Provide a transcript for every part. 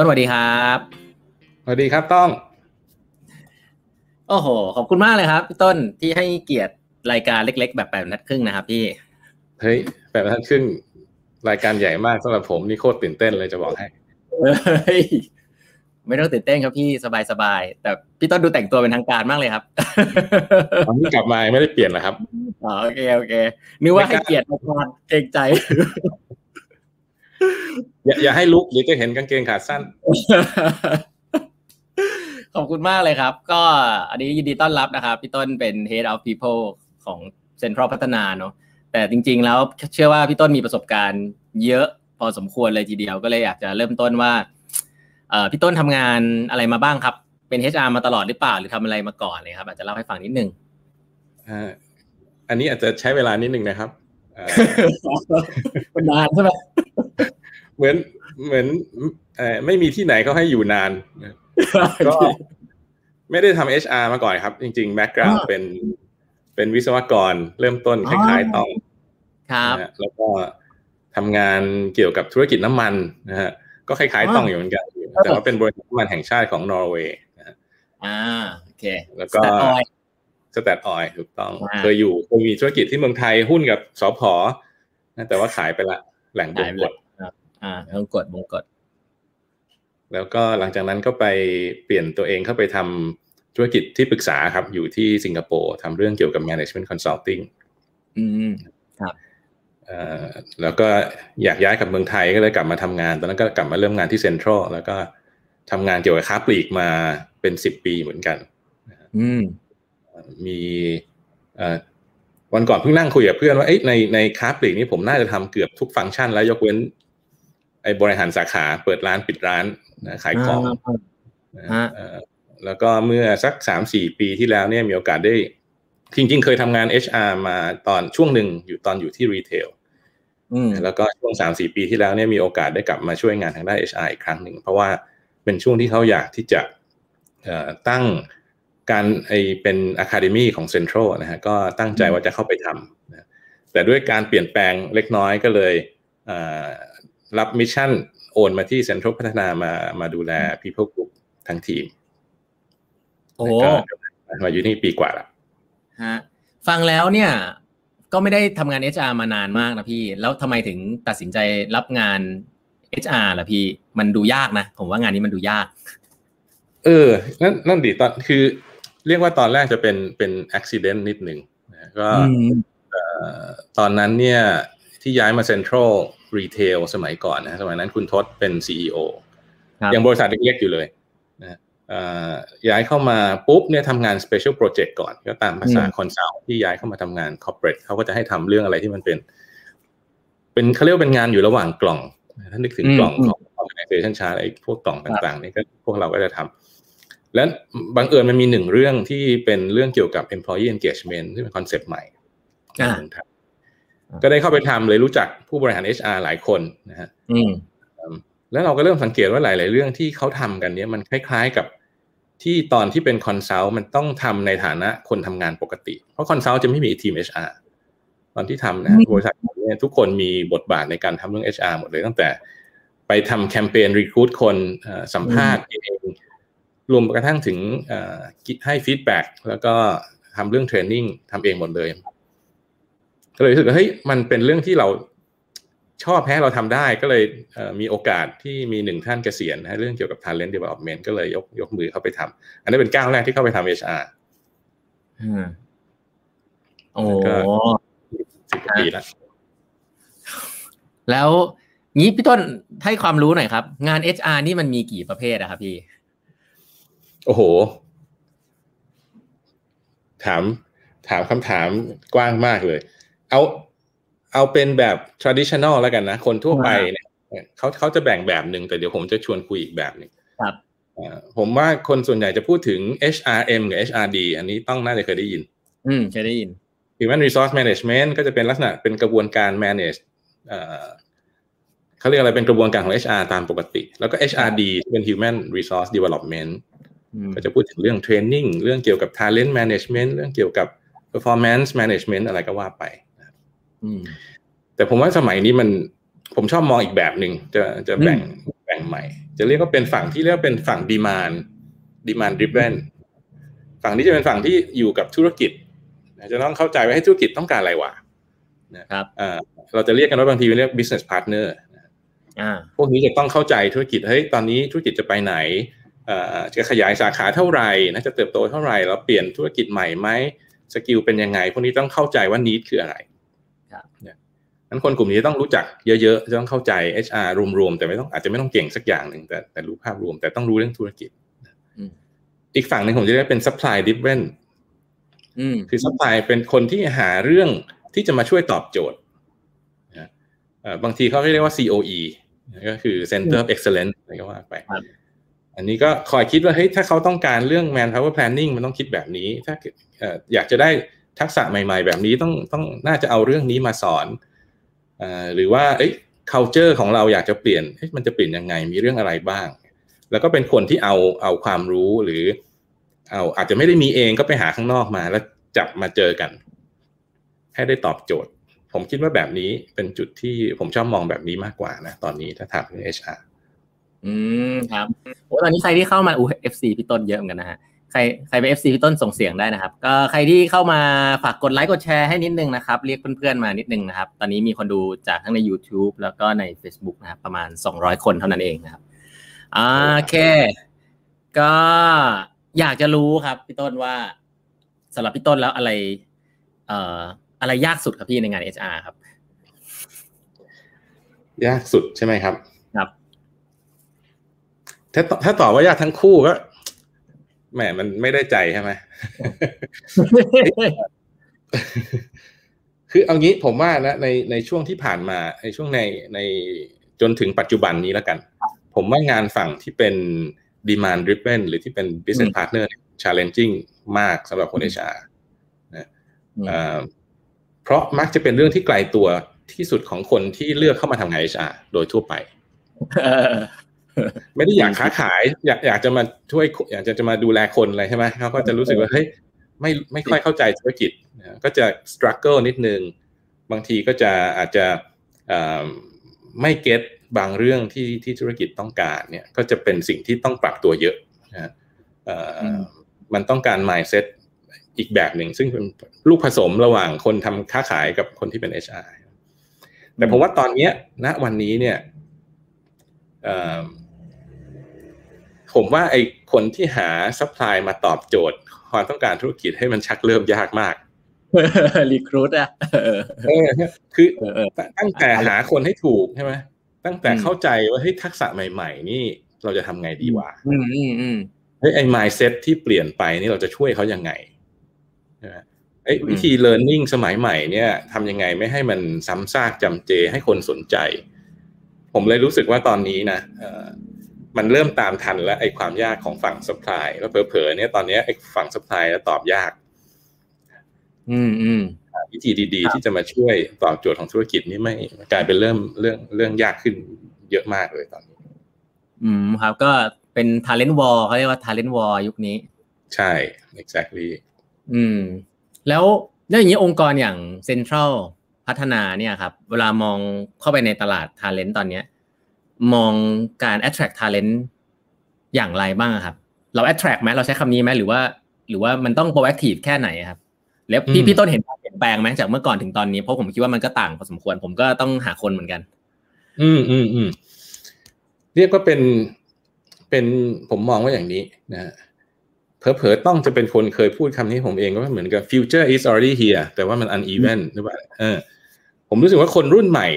ต้นสวัสดีครับสวัสดีครับต้อง โอ้โห ขอบคุณมากเลยครับพี่ต้นที่ให้เกียรติรายการเล็ก ๆ แบบแปดนัดครึ่งนะครับพี่เฮ้ยแปดนัดครึ่งรายการใหญ่มากสำหรับผมนี่โคตรตื่นเต้นเลยจะบอกให้เฮ้ยไม่ต้องตื่นเต้นครับพี่สบายๆแต่พี่ต้นดูแต่งตัวเป็นทางการมากเลยครับตอนนี้กลับมาไม่ได้เปลี่ยนนะครับอ๋อโอเคโอเคนึกว่าให้เกียรติรายการเกรงใจ อย่าอย่าให้ลุกหรือจะเห็นกางเกงขาสั้น ขอบคุณมากเลยครับ ก็อันนี้ยินดีต้อนรับนะครับ พี่ต้นเป็น Head of People ของ Central พัฒนาเนาะแต่จริง ๆ แล้วเชื่อว่าพี่ต้นมีประสบการณ์เยอะพอสมควรเลยทีเดียวก็เลยอยากจะเริ่มต้นว่าเอ่อพี่ต้นทำงานอะไรมาบ้างครับ เป็น HR มาตลอดหรือเปล่า หรือทำอะไรมาก่อนเลยครับ อาจจะเล่าให้ฟังนิดนึงอ่าอันนี้อาจจะใช้เวลานิดนึงนะครับอ่าเป็นนานใช่ไหม เหมือนเหมือนเอ่อไม่มีที่ไหนเขาให้อยู่นานก็ไม่ได้ทำ HR มาก่อนครับ จริงๆแบ็กกราวด์เป็นเป็นวิศวกรเริ่มต้นคล้ายๆต้องครับนะฮะแล้วก็ทำงานเกี่ยวกับธุรกิจน้ำมันนะฮะก็คล้ายๆต้องอยู่เหมือนกัน แต่ว่าเป็นบริษัทน้ำมันแห่งชาติของนอร์เวย์นะฮะอ่าโอเค แล้วก็ Statoil สแตทออยถูกต้องอ่าเคยอยู่เคยมีธุรกิจที่เมืองไทยหุ้นกับสพนะแต่ว่าขายไปละ แหล่งบงกฎอ่าต้องกดบงกดแล้วก็หลังจากนั้นก็ไปเปลี่ยนตัวเองเข้าไปทำธุรกิจที่ปรึกษาครับ อยู่ที่สิงคโปร์ทำเรื่องเกี่ยวกับ management consulting อืมเอ่อแล้วก็อยากย้ายกลับเมืองไทยก็เลยกลับมาทำงาน ตอนนั้นก็กลับมาเริ่มงานที่เซ็นทรัลแล้วก็ทำงานเกี่ยวกับค้าปลีกมาเป็นสิบปีเหมือนกัน อืมมีเอ่อ วันก่อนเพิ่งนั่งคุยกับเพื่อนว่าเอ๊ะในในค้าปลีกนี้ผมน่าจะทำเกือบทุกฟังก์ชัน แล้วยกเว้น ไอ้บริหารสาขาเปิดร้านปิดร้านนะขายของนะฮะเอ่อแล้วก็เมื่อสักสามสี่ปีที่แล้วเนี่ยมีโอกาสได้ จริง ๆ เคยทำงาน HR มาตอนช่วงหนึ่งอยู่ตอนอยู่ที่รีเทลอืมแล้วก็ช่วงสามสี่ปีที่แล้วเนี่ยมีโอกาสได้กลับมาช่วยงานทางด้าน HR อีกครั้งหนึ่ง เพราะว่าเป็นช่วงที่เขาอยากที่จะเอ่อตั้ง การไอเป็น Academy ของ Central นะฮะก็ตั้งใจว่าจะเข้าไปทำนะแต่ด้วยการเปลี่ยนแปลงเล็กน้อยก็เลยเอ่อรับ mission โอนมาที่ Central พัฒนามามาดูแล People Group ทั้งทีมโอ้แล้วก็มาอยู่นี่ปีกว่าละฮะฟังแล้วเนี่ย ก็ไม่ได้ทำงาน HR มานานมากนะพี่ แล้วทำไมถึงตัดสินใจรับงาน HR ล่ะพี่ มันดูยากนะ ผมว่างานนี้มันดูยาก เออ นั่นนั่นดิตอนคือ เรียกว่าตอนแรกจะเป็นเป็นอุบัติเหตุนิดหนึ่งนะก็อืมเอ่อตอนนั้นเนี่ยที่ย้ายมาเซ็นทรัลรีเทลสมัยก่อนนะสมัยนั้นคุณทศเป็น CEO ครับยังบริษัทเล็กๆอยู่เลยนะเอ่อย้ายเข้ามาปุ๊บเนี่ยทำงาน Special Project ก่อน ก็ตามภาษาอืม consult ที่ย้ายเข้ามาทำงาน Corporate เขาก็จะให้ทำเรื่องอะไรที่มันเป็น เป็นเขาเรียกว่าเป็นงานอยู่ระหว่างกล่อง ถ้านึกถึงกล่องของ organization chart ไอ้พวกกล่องต่างๆนี่ก็พวกเราก็จะทำ แล้วบังเอิญมันมีหนึ่งเรื่องที่เป็นเรื่องเกี่ยวกับ employee engagement ที่เป็น concept ใหม่อ่าของไทยก็ได้เข้าไปทำเลยรู้จักผู้บริหาร HR หลายคนนะฮะอืมแล้วเราก็เริ่มสังเกตว่าหลาย ๆ เรื่องที่เขาทำกันเนี้ยมันคล้าย ๆ กับที่ตอนที่เป็น consult มันต้องทำในฐานะคนทำงานปกติ เพราะ consult จะไม่มีทีม HR ตอนที่ทำนะฮะอืมบริษัทเนี่ยทุกคนมีบทบาทในการทำเรื่อง HR หมดเลยตั้งแต่ไปทำแคมเปญรีคูดคนเอ่อสัมภาษณ์เอง รวมกระทั่งถึงเอ่อให้ฟีดแบ็กแล้วก็ทำเรื่องเทรนนิ่งทำเองหมดเลยก็เลยรู้สึกว่าเฮ้ยมันเป็นเรื่องที่เราชอบแพ้เราทำได้ก็เลยเอ่อมีโอกาสที่มีหนึ่งท่านเกษียณนะเรื่องเกี่ยวกับ talent development ก็เลยยกยกมือเข้าไปทำอันนี้นเป็นก้าวแรกที่เข้าไปทำ HR อืมโอ้ก็สิบกว่าปีแล้วแล้วงี้พี่ต้นให้ความรู้หน่อยครับ งาน HR นี่มันมีกี่ประเภทอะครับพี่ โอ้โห ถาม ถามคำถามกว้างมากเลย เอาเอาเป็นแบบ traditional แล้วกันนะ คนทั่วไปเนี่ยเขาเขาจะแบ่งแบบหนึ่งแต่เดี๋ยวผมจะชวนคุยอีกแบบหนึ่งครับอ่าผมว่าคนส่วนใหญ่จะพูดถึง HRM กับ HRD อันนี้ต้องน่าจะเคยได้ยิน อืมเคยได้ยิน Human Resource Management ก็จะเป็นลักษณะเป็นกระบวนการ manage เอ่อเขาเรียกอะไรเป็นกระบวนการของ HR ตามปกติ แล้วก็ HRD ที่เป็น Human Resource Development อืม ก็จะพูดถึงเรื่อง training เรื่องเกี่ยวกับ talent management เรื่องเกี่ยวกับ performance management อะไรก็ว่าไปอืมแต่ผมว่าสมัยนี้มันผมชอบมองอีกแบบหนึ่งจะจะแบ่งแบ่งใหม่ จะเรียกว่าเป็นฝั่งที่เรียกว่าเป็นฝั่ง demand demand driven ฝั่งนี้จะเป็นฝั่งที่อยู่กับธุรกิจจะต้องเข้าใจว่าให้ธุรกิจต้องการอะไรวะนะครับเราจะเรียกกันว่าบางทีเรียก business partner พวกนี้จะต้องเข้าใจธุรกิจเฮ้ยตอนนี้ธุรกิจจะไปไหน จะขยายสาขาเท่าไหร่นะจะเติบโตเท่าไหร่แล้วเปลี่ยนธุรกิจใหม่ไหม skill เป็นยังไง พวกนี้ต้องเข้าใจว่า need คืออะไรนั้นคนกลุ่มนี้ต้องรู้จักเยอะๆจะต้องเข้าใจ HR รวมๆ แต่ไม่ต้องอาจจะไม่ต้องเก่งสักอย่างหนึ่งแต่แต่รู้ภาพรวม แต่ต้องรู้เรื่องธุรกิจอีกฝั่งหนึ่งผมจะเรียกเป็น supply driven คือ supply เป็นคนที่หาเรื่องที่จะมาช่วยตอบโจทย์บางทีเขาเรียกว่า COE ก็คือ Center of Excellence อะไรก็ว่าไป อันนี้ก็คอยคิดว่าเฮ้ยถ้าเขาต้องการเรื่อง manpower planning มันต้องคิดแบบนี้ ถ้าอยากจะได้ทักษะใหม่ ๆ แบบนี้ต้องต้องน่าจะเอาเรื่องนี้มาสอนหรือว่าเอ้ย culture ของเราอยากจะเปลี่ยนมันจะเปลี่ยนยังไงมีเรื่องอะไรบ้าง แล้วก็เป็นคนที่เอาเอาความรู้หรือเอาอาจจะไม่ได้มีเองก็ไปหาข้างนอกมา แล้วจับมาเจอกัน ให้ได้ตอบโจทย์ ผมคิดว่าแบบนี้เป็นจุดที่ผมชอบมองแบบนี้มากกว่านะ ตอนนี้ถ้าถามเรื่อง HR อืมครับโอ้ตอนนี้ใครที่เข้ามาอู้ FC พี่ต้นเยอะเหมือนกันนะฮะใครใครเป็น FC พี่ต้นส่งเสียงได้นะครับ ก็ใครที่เข้ามาฝากกดไลค์กดแชร์ให้นิดนึงนะครับ เรียกเพื่อนๆมานิดนึงนะครับ ตอนนี้มีคนดูจากทั้งใน YouTube แล้วก็ใน Facebook นะครับประมาณ 200 คนเท่านั้นเองนะครับโอเค ก็อยากจะรู้ครับพี่ต้นว่าสำหรับพี่ต้นแล้วอะไร เอ่ออะไรยากสุดครับพี่ในงาน HR ครับ ยากสุดใช่ไหมครับ ถ้าถ้าตอบว่ายากทั้งคู่ก็แหมมันไม่ได้ใจใช่ไหมคือเอางี้ผมว่านะในในช่วงที่ผ่านมาในช่วงในในจนถึงปัจจุบันนี้แล้วกัน ผมว่างานฝั่งที่เป็น demand driven หรือที่เป็น business partner challenging มากสำหรับคนเอชานะเพราะมักจะเป็นเรื่องที่ไกลตัวที่สุดของคนที่เลือกเข้ามาทำงานเอชาโดยทั่วไป ไม่ได้อยากค้าขาย อยากอยากจะมาช่วย อยากจะจะมาดูแลคนอะไรใช่ไหมเขาก็จะรู้สึกว่าเฮ้ยไม่ไม่ค่อยเข้าใจธุรกิจก็จะสครัลเกิลนิดนึง บางทีก็จะอาจจะไม่เก็ตบางเรื่องที่ที่ธุรกิจต้องการเนี่ยก็จะเป็นสิ่งที่ต้องปรับตัวเยอะนะมันต้องการ mindset อีกแบบหนึ่ง ซึ่งเป็นลูกผสมระหว่างคนทำค้าขายกับคนที่เป็น HR แต่ผมว่าตอนนี้ณวันนี้เนี่ย ผมว่าไอ้คนที่หาซัพพลายมาตอบโจทย์ ความต้องการธุรกิจให้มันชักเริ่มยากมากรีครูดอะคือตั้งแต่หาคนให้ถูกใช่ไหมตั้งแต่เข้าใจว่าเฮ้ยทักษะใหม่ ๆ นี่เราจะทำไงดีวะเฮ้ยไอ้ mindset ที่เปลี่ยนไปนี่เราจะช่วยเขายังไงใช่ไหมไอ้วิธี learning สมัยใหม่เนี่ยทำยังไงไม่ให้มันซ้ำซากจำเจให้คนสนใจ ผมเลยรู้สึกว่าตอนนี้นะ มันเริ่มตามทันแล้วไอ้ความยากของฝั่งสป라이แล้วเผลอๆเนี่ยตอนนี้ไอ้ฝั่งสป라이แล้วตอบยาก อืมอืมวิธีดีๆ ที่จะมาช่วยตอบโจทย์ของธุรกิจนี้ไม่กลายเป็นเริ่มเรื่องเรื่องยากขึ้นเยอะมากเลยตอนนี้ อืมครับ ก็เป็น talent war เขาเรียกว่า talent war ยุคนี้ ใช่ exactly อืม แล้วแล้วอย่างนี้องค์กรอย่าง Central พัฒนาเนี่ยครับ เวลามองเข้าไปในตลาด talent ตอนเนี้ย มองการ attract talent อย่างไรบ้างครับ เรา attract ไหมเราใช้คำนี้ไหมหรือว่า หรือว่ามันต้อง proactive แค่ไหนครับ แล้วพี่พี่ต้นเห็นเปลี่ยนแปลงไหมจากเมื่อก่อนถึงตอนนี้เพราะผมคิดว่ามันก็ต่างพอสมควร ผมก็ต้องหาคนเหมือนกัน อืมอืมอืมเรียกว่าเป็นเป็นผมมองว่าอย่างนี้นะเผลอๆต้องจะเป็นคนเคยพูดคำนี้ผมเองก็เหมือนกับ future is already here แต่ว่ามัน uneven หรือเปล่าเออผมรู้สึกว่าคนรุ่นใหม่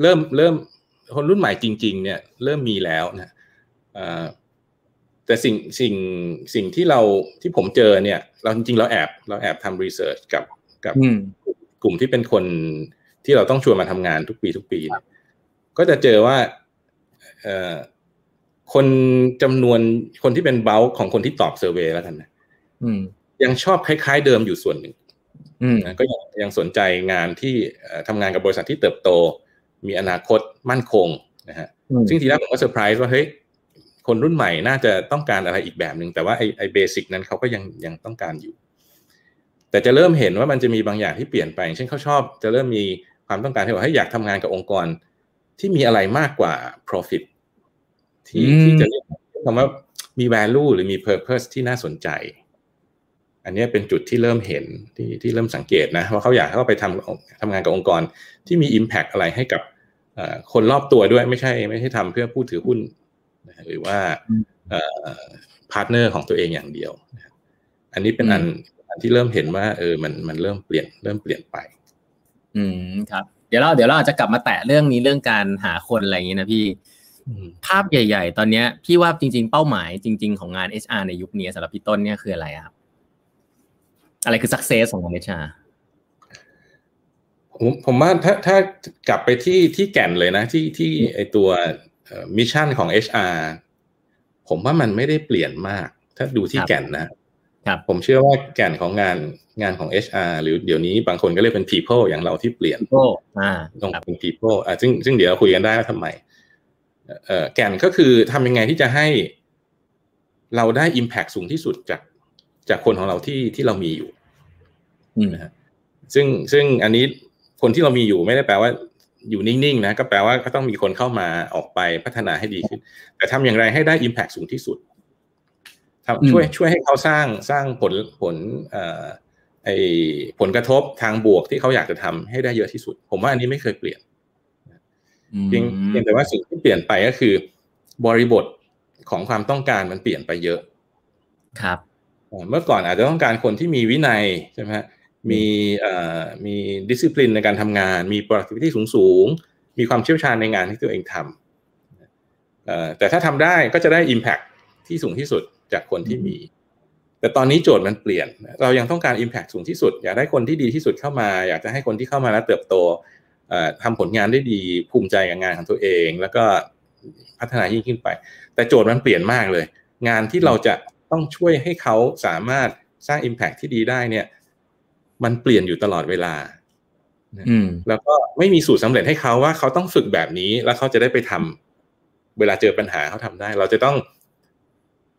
เริ่มเริ่ม คนรุ่นใหม่จริง ๆ เนี่ยเริ่มมีแล้วนะแต่สิ่งสิ่งสิ่งที่เราที่ผมเจอเนี่ย เราจริงๆเราแอบเราแอบทำรีเสิร์ชกับกับกลุ่มที่เป็นคนที่เราต้องชวนมาทำงานทุกปีทุกปี ก็จะเจอว่าคนจำนวนคนที่เป็นเบลของคนที่ตอบ survey แล้วกันนะยังชอบคล้าย ๆ เดิมอยู่ส่วนหนึ่งก็ยังยังสนใจงานที่ทำงานกับบริษัทที่เติบโต มีอนาคตมั่นคงนะฮะซึ่งทีแรกผมก็เซอร์ไพรส์ว่าเฮ้ยคนรุ่นใหม่น่าจะต้องการอะไรอีกแบบหนึ่งแต่ว่าไอไอ basic นั้นเขาก็ยังยังต้องการอยู่ แต่จะเริ่มเห็นว่ามันจะมีบางอย่างที่เปลี่ยนไป เช่นเขาชอบ จะเริ่มมีความต้องการที่ว่าให้อยากทำงานกับองค์กรที่มีอะไรมากกว่า profit ที่ที่จะเรียกคำว่ามี value หรือมี purpose ที่น่าสนใจ อันนี้เป็นจุดที่เริ่มเห็นที่ที่เริ่มสังเกตนะว่าเขาอยากเข้าไปทำทำงานกับองค์กรที่มี impact อะไรให้กับ คนรอบตัวด้วยไม่ใช่ ไม่ใช่ทำเพื่อผู้ถือหุ้นหรือว่าpartner ของตัวเองอย่างเดียว อันนี้เป็นอันอันที่เริ่มเห็นว่าเออมันมันเริ่มเปลี่ยนเริ่มเปลี่ยนไป อืมครับ เดี๋ยวเราเดี๋ยวเราอาจจะกลับมาแตะเรื่องนี้เรื่องการหาคนอะไรอย่างนี้นะพี่ภาพใหญ่ ๆ ตอนเนี้ยพี่ว่าจริง ๆ เป้าหมายจริง ๆ ของงาน HR ในยุคนี้สำหรับพี่ต้นเนี่ยคืออะไรครับ อะไรคือ success ของงาน HR ผมผมว่าถ้าถ้ากลับไปที่ที่แก่นเลยนะ ที่ที่ไอตัวมิชชั่นของ HR ผมว่ามันไม่ได้เปลี่ยนมาก ถ้าดูที่แก่นนะครับผมเชื่อว่าแก่นของงานงานของ HR หรือเดี๋ยวนี้บางคนก็เรียกเป็น people อย่างเราที่เปลี่ยน people อ่าต้องเป็น people อ่าซึ่งซึ่งเดี๋ยวเราคุยกันได้ว่าทำไมเอ่อแก่นก็คือทำยังไงที่จะให้ เราได้ impact สูงที่สุดจากจากคนของเราที่ที่เรามีอยู่นะฮะซึ่งซึ่งอันนี้ คนที่เรามีอยู่ไม่ได้แปลว่าอยู่นิ่งๆนะก็แปลว่าก็ต้องมีคนเข้ามาออกไปพัฒนาให้ดีขึ้น แต่ทำอย่างไรให้ได้ impact สูงที่สุดทำช่วยช่วยให้เขาสร้างสร้างผลผลเอ่อไอผลกระทบทางบวกที่เขาอยากจะทำให้ได้เยอะที่สุด ผมว่าอันนี้ไม่เคยเปลี่ยนเพียงเพียงแต่ว่าสิ่งที่เปลี่ยนไปก็คือ บริบทของความต้องการมันเปลี่ยนไปเยอะ ครับเมื่อก่อนอาจจะต้องการคนที่มีวินัยใช่ไหมมีเอ่อมีดิสซิ p ลินในการทำงาน มี productivity สูงสูง มีความเชี่ยวชาญในงานที่ตัวเองทำแต่ถ้าทำได้ก็จะได้ impact ที่สูงที่สุดจากคนที่มี แต่ตอนนี้โจทย์มันเปลี่ยน เรายังต้องการ impact สูงที่สุด อยากได้คนที่ดีที่สุดเข้ามา อยากจะให้คนที่เข้ามาแล้วเติบโตทำผลงานได้ดีภูมิใจกับงานของตัวเอง แล้วก็พัฒนายิ่งขึ้นไป แต่โจทย์มันเปลี่ยนมากเลย งานที่เราจะต้องช่วยให้เขาสามารถสร้าง impact ที่ดีได้เนี่ย มันเปลี่ยนอยู่ตลอดเวลาแล้วก็ไม่มีสูตรสำเร็จให้เขาว่าเขาต้องฝึกแบบนี้แล้วเขาจะได้ไปทำเวลาเจอปัญหาเขาทำได้ เราจะต้อง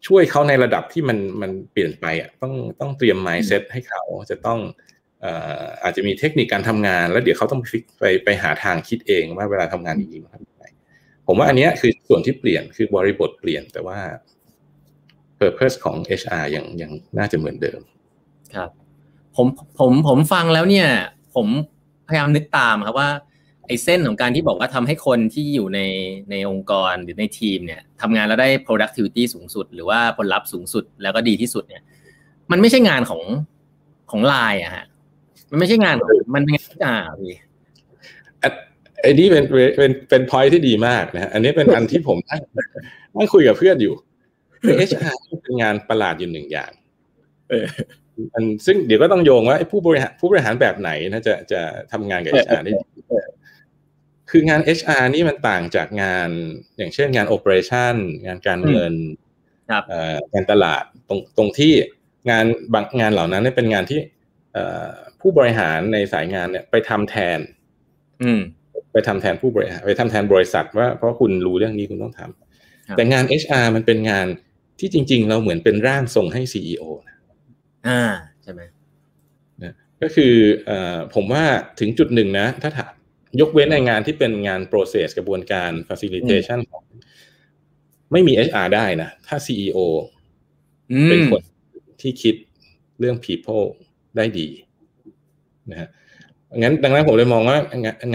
ช่วยเขาในระดับที่มันมันเปลี่ยนไปอะต้องต้องเตรียม mindset ให้เขาจะต้องอาจจะมีเทคนิคการทำงาน แล้วเดี๋ยวเขาต้องฟิกไปไปหาทางคิดเองว่าเวลาทำงานจริงๆมันทำยังไงผมว่าอันนี้คือส่วนที่เปลี่ยนคือบริบทเปลี่ยนแต่ว่า purpose ของ HR ยังยังน่าจะเหมือนเดิม ครับ ผมผมผมฟังแล้วเนี่ย ผมพยายามนึกตามครับว่าไอ้เส้นของการที่บอกว่าทำให้คนที่อยู่ในในองค์กรหรือในทีมเนี่ยทำงานแล้วได้ productivity สูงสุด หรือว่าผลลัพธ์สูงสุดแล้วก็ดีที่สุดเนี่ย มันไม่ใช่งานของของไลน์อะฮะมันไม่ใช่งานมันเป็นงานอ่าพี่ไอ้นี่เป็นเป็นเป็นพอยที่ดีมากนะอันนี้เป็นอันที่ผมนั่งนั่งคุยกับเพื่อนอยู่เอชอาร์เป็นงานประหลาดอยู่หนึ่งอย่าง มันซึ่งเดี๋ยวก็ต้องโยงว่าผู้บริหารผู้บริหารแบบไหนนะจะจะทำงานกับเอชอาร์ได้คืองาน HR นี่มันต่างจากงานอย่างเช่นงานโอเปอเรชั่นงานการเงินงานตลาดตรงตรงที่งานบางงานเหล่านั้นเป็นงานที่ผู้บริหารในสายงานเนี่ยไปทำแทนอืไปทำแทนผู้บริหารไปทำแทนบริษัทว่าเพราะคุณรู้เรื่องนี้คุณต้องทำแต่งาน HR มันเป็นงานที่จริง ๆ เราเหมือนเป็นร่างทรงให้ CEO นะ อ่าใช่ไหมก็คืออผมว่าถึงจุดหนึ่งนะ ถ้าถามยกเว้นในงานที่เป็นงาน process กระบวนการ facilitation ของไม่มี HR ได้นะ ถ้า CEO เป็นคนที่คิดเรื่อง people ได้ดีนะฮะงั้นดังนั้นผมเลยมองว่า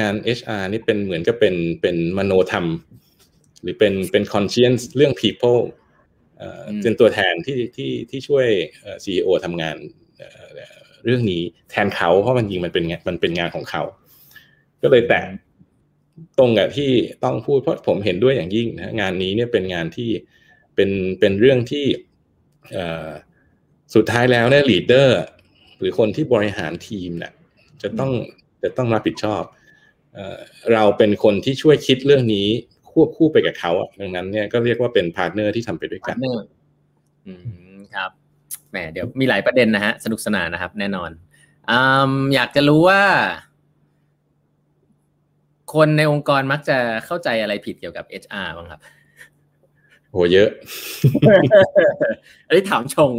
งาน HR นี่เป็นเหมือนกับเป็นเป็นมโนธรรม หรือเป็นเป็น conscience เรื่อง people เป็นตัวแทนที่ที่ที่ช่วย CEO ทำงานเรื่องนี้แทนเขาเพราะมันจริงมันเป็นมันเป็นงานของเขา ก็เลยแต่ตรงกับที่ต้องพูดเพราะผมเห็นด้วยอย่างยิ่งนะงานนี้เนี่ยเป็นงานที่เป็นเป็นเรื่องที่สุดท้ายแล้วเนี่ย leader หรือคนที่บริหารทีมเนี่ยจะต้องจะต้องรับผิดชอบเราเป็นคนที่ช่วยคิดเรื่องนี้ ควบคู่ไปกับเขาดังนั้นเนี่ยก็เรียกว่าเป็น partner ที่ทำไปด้วยกันอืมครับแหมเดี๋ยวมีหลายประเด็นนะฮะ สนุกสนานนะครับ แน่นอนออยากจะรู้ว่า คนในองค์กรมักจะเข้าใจอะไรผิดเกี่ยวกับ HR บ้างครับโหเยอะ อันนี้ถามชง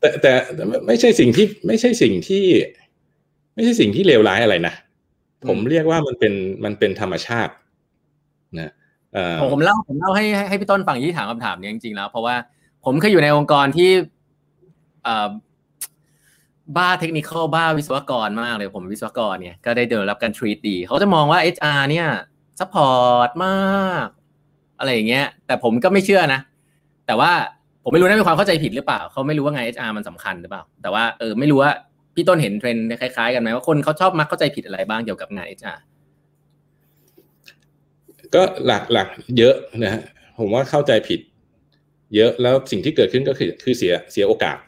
แต่แต่ไม่ใช่สิ่งที่ไม่ใช่สิ่งที่ ไม่ใช่สิ่งที่เลวร้ายอะไรนะ ผมเรียกว่ามันเป็นมันเป็นธรรมชาตินะผมเล่าผมเล่าให้ให้พี่ต้นฟังที่ถามคำถามนี้จริงๆแล้ว เพราะว่าผมเคยอยู่ในองค์กรที่บ้าเทคนิคบ้าวิศวกรมากเลยผมวิศวกรเนี่ยก็ได้เดินรับการ treat ดีเขาจะมองว่า HR เนี่ย support มาก อะไรอย่างเงี้ย แต่ผมก็ไม่เชื่อนะ แต่ว่าผมไม่รู้นะเป็นความเข้าใจผิดหรือเปล่า เขาไม่รู้ว่าไง HR มันสำคัญหรือเปล่า แต่ว่าเออไม่รู้ว่า พี่ต้นเห็นเทรนด์คล้ายๆกันไหมว่าคนเขาชอบมักเข้าใจผิดอะไรบ้างเกี่ยวกับงาน HR ก็หลักหลักเยอะนะฮะผมว่าเข้าใจผิด เยอะแล้วสิ่งที่เกิดขึ้นก็คือคือเสียเสียโอกาส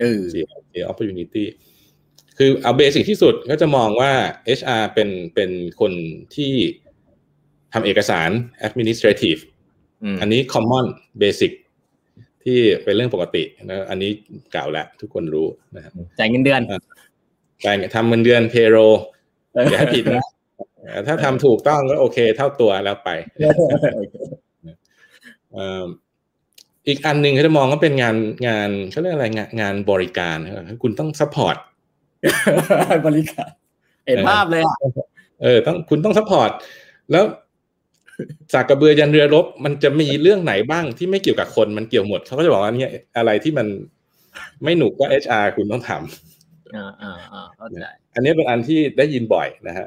เออเสียเสีย opportunity คือเอาเบสิกที่สุดก็จะมองว่า HR เป็นเป็นคนที่ทำเอกสาร administrative อันนี้ common basic ที่เป็นเรื่องปกตินะอันนี้กล่าวแล้วทุกคนรู้นะครับจ่ายเงินเดือนจ่ายทำเงินเดือน payroll อย่าให้ผิดนะถ้าทำถูกต้องก็โอเคเท่าตัวแล้วไปอีกอันหนึ่งเขาจะมองว่าเป็นงานงานเขาเรียกอะไรงานงานบริการ คุณต้อง support บริการเห็นภาพเลยอะเออต้องคุณต้อง support แล้ว จากสากกะเบือยันเรือรบมันจะมีเรื่องไหนบ้างที่ไม่เกี่ยวกับคนมันเกี่ยวหมดเขาก็จะบอกว่าเนี่ยอะไรที่มันไม่หนุกก็ HR คุณต้องทำอ่าอ่าอ่าเข้าใจอันนี้เป็นอันที่ได้ยินบ่อยนะฮะ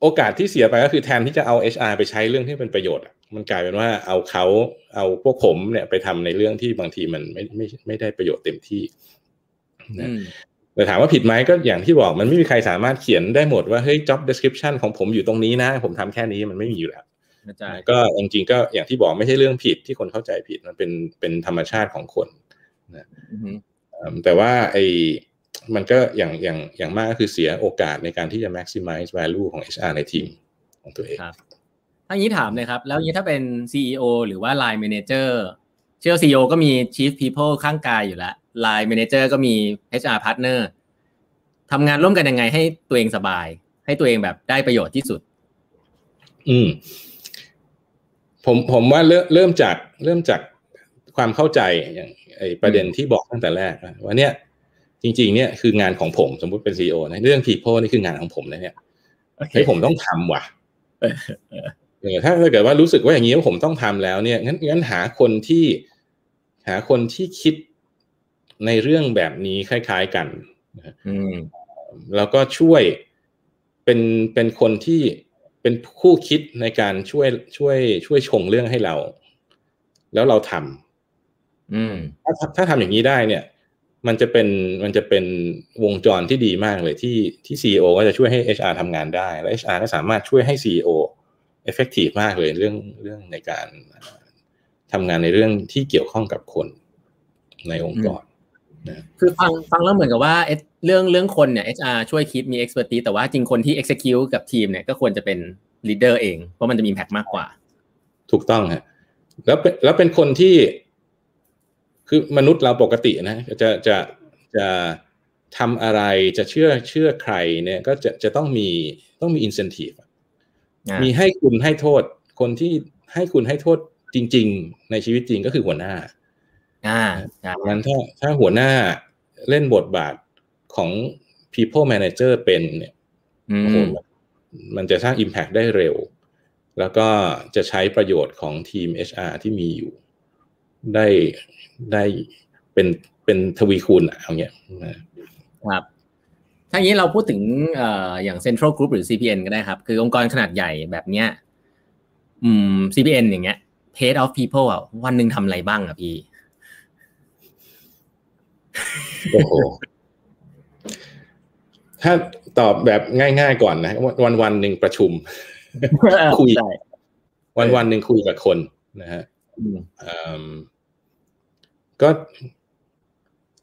โอกาสที่เสียไปก็คือแทนที่จะเอา HR ไปใช้เรื่องที่เป็นประโยชน์มันกลายเป็นว่าเอาเขาเอาพวกผมเนี่ยไปทำในเรื่องที่บางทีมันไม่ไม่ไม่ได้ประโยชน์เต็มที่นะ แต่ถามว่าผิดไหมก็อย่างที่บอกมันไม่มีใครสามารถเขียนได้หมดว่าเฮ้ย job description ของผมอยู่ตรงนี้นะ ผมทำแค่นี้มันไม่มีอยู่แล้วก็จริงๆก็อย่างที่บอกไม่ใช่เรื่องผิดที่คนเข้าใจผิดมันเป็นเป็นธรรมชาติของคนนะแต่ว่าไอมันก็อย่างอย่างอย่างมากก็คือเสียโอกาสในการที่จะ maximize value ของ HR ในทีมของตัวเองครับถ้างี้ถามเลยครับ แล้วนี้ถ้าเป็น CEO หรือว่า Line Manager เชื่อ CEO ก็มี Chief People ข้างกายอยู่แล้ว Line Manager ก็มี HR Partner ทำงานร่วมกันยังไงให้ตัวเองสบาย ให้ตัวเองแบบได้ประโยชน์ที่สุด อืม ผมผมว่าเริ่มเริ่มจากเริ่มจากความเข้าใจอย่างไอประเด็นที่บอกตั้งแต่แรกว่าเนี่ยจริง ๆ เนี่ยคืองานของผมสมมุติเป็นซีอนะเรื่อง people นี่คืองานของผมนะเนี่ยให้ผมต้องทำว่ะเออถ้าเกิดว่ารู้สึกว่าอย่างนี้ว่าผมต้องทำแล้วเนี่ยงั้นงั้นหาคนที่ หาคนที่คิด ในเรื่องแบบนี้คล้าย ๆกันแล้วก็ช่วยเป็นเป็นคนที่เป็นคู่คิดในการช่วยช่วย ช่วยชงเรื่องให้เรา แล้วเราทำถ้าถ้าทำอย่างนี้ได้เนี่ย มันจะเป็นมันจะเป็นวงจรที่ดีมากเลยที่ที่ CEO ก็จะช่วยให้ HR ทำงานได้ และ HR ก็สามารถช่วยให้ CEO effective มากเลยเรื่องเรื่องในการทำงานในเรื่องที่เกี่ยวข้องกับคนในองค์กร คือฟังฟังแล้วเหมือนกับว่าเรื่องเรื่องคนเนี่ย HR ช่วยคิดมี expertise แต่ว่าจริงคนที่ execute กับทีมเนี่ยก็ควรจะเป็น leader เอง เพราะมันจะมี impact มากกว่า ถูกต้องฮะแล้วเป็นแล้วเป็นคนที่ คือมนุษย์เราปกตินะ จะจะจะทำอะไรจะเชื่อเชื่อใครเนี่ยก็จะจะต้องมีต้องมี incentive มีให้คุณให้โทษ คนที่ให้คุณให้โทษจริง ๆ ในชีวิตจริงก็คือหัวหน้า อ่างั้นถ้าถ้าหัวหน้าเล่นบทบาทของ people manager เป็นเนี่ยโอ้โหมันจะสร้าง impact ได้เร็ว แล้วก็จะใช้ประโยชน์ของทีม HR ที่มีอยู่ ได้ได้เป็นเป็นทวีคูณเอาเงี้ยครับถ้าอย่างนี้เราพูดถึงเอ่ออย่าง Central Group หรือ CPN ก็ได้ครับ คือองค์กรขนาดใหญ่แบบเนี้ยอืม CPN อย่างเงี้ย Head of People อะวันหนึ่งทำอะไรบ้างอะพี่ โอ้โหถ้าตอบแบบง่าย ๆ ก่อนนะวันวันหนึ่งประชุม คุยวันวันหนึ่งคุยกับคนนะฮะก็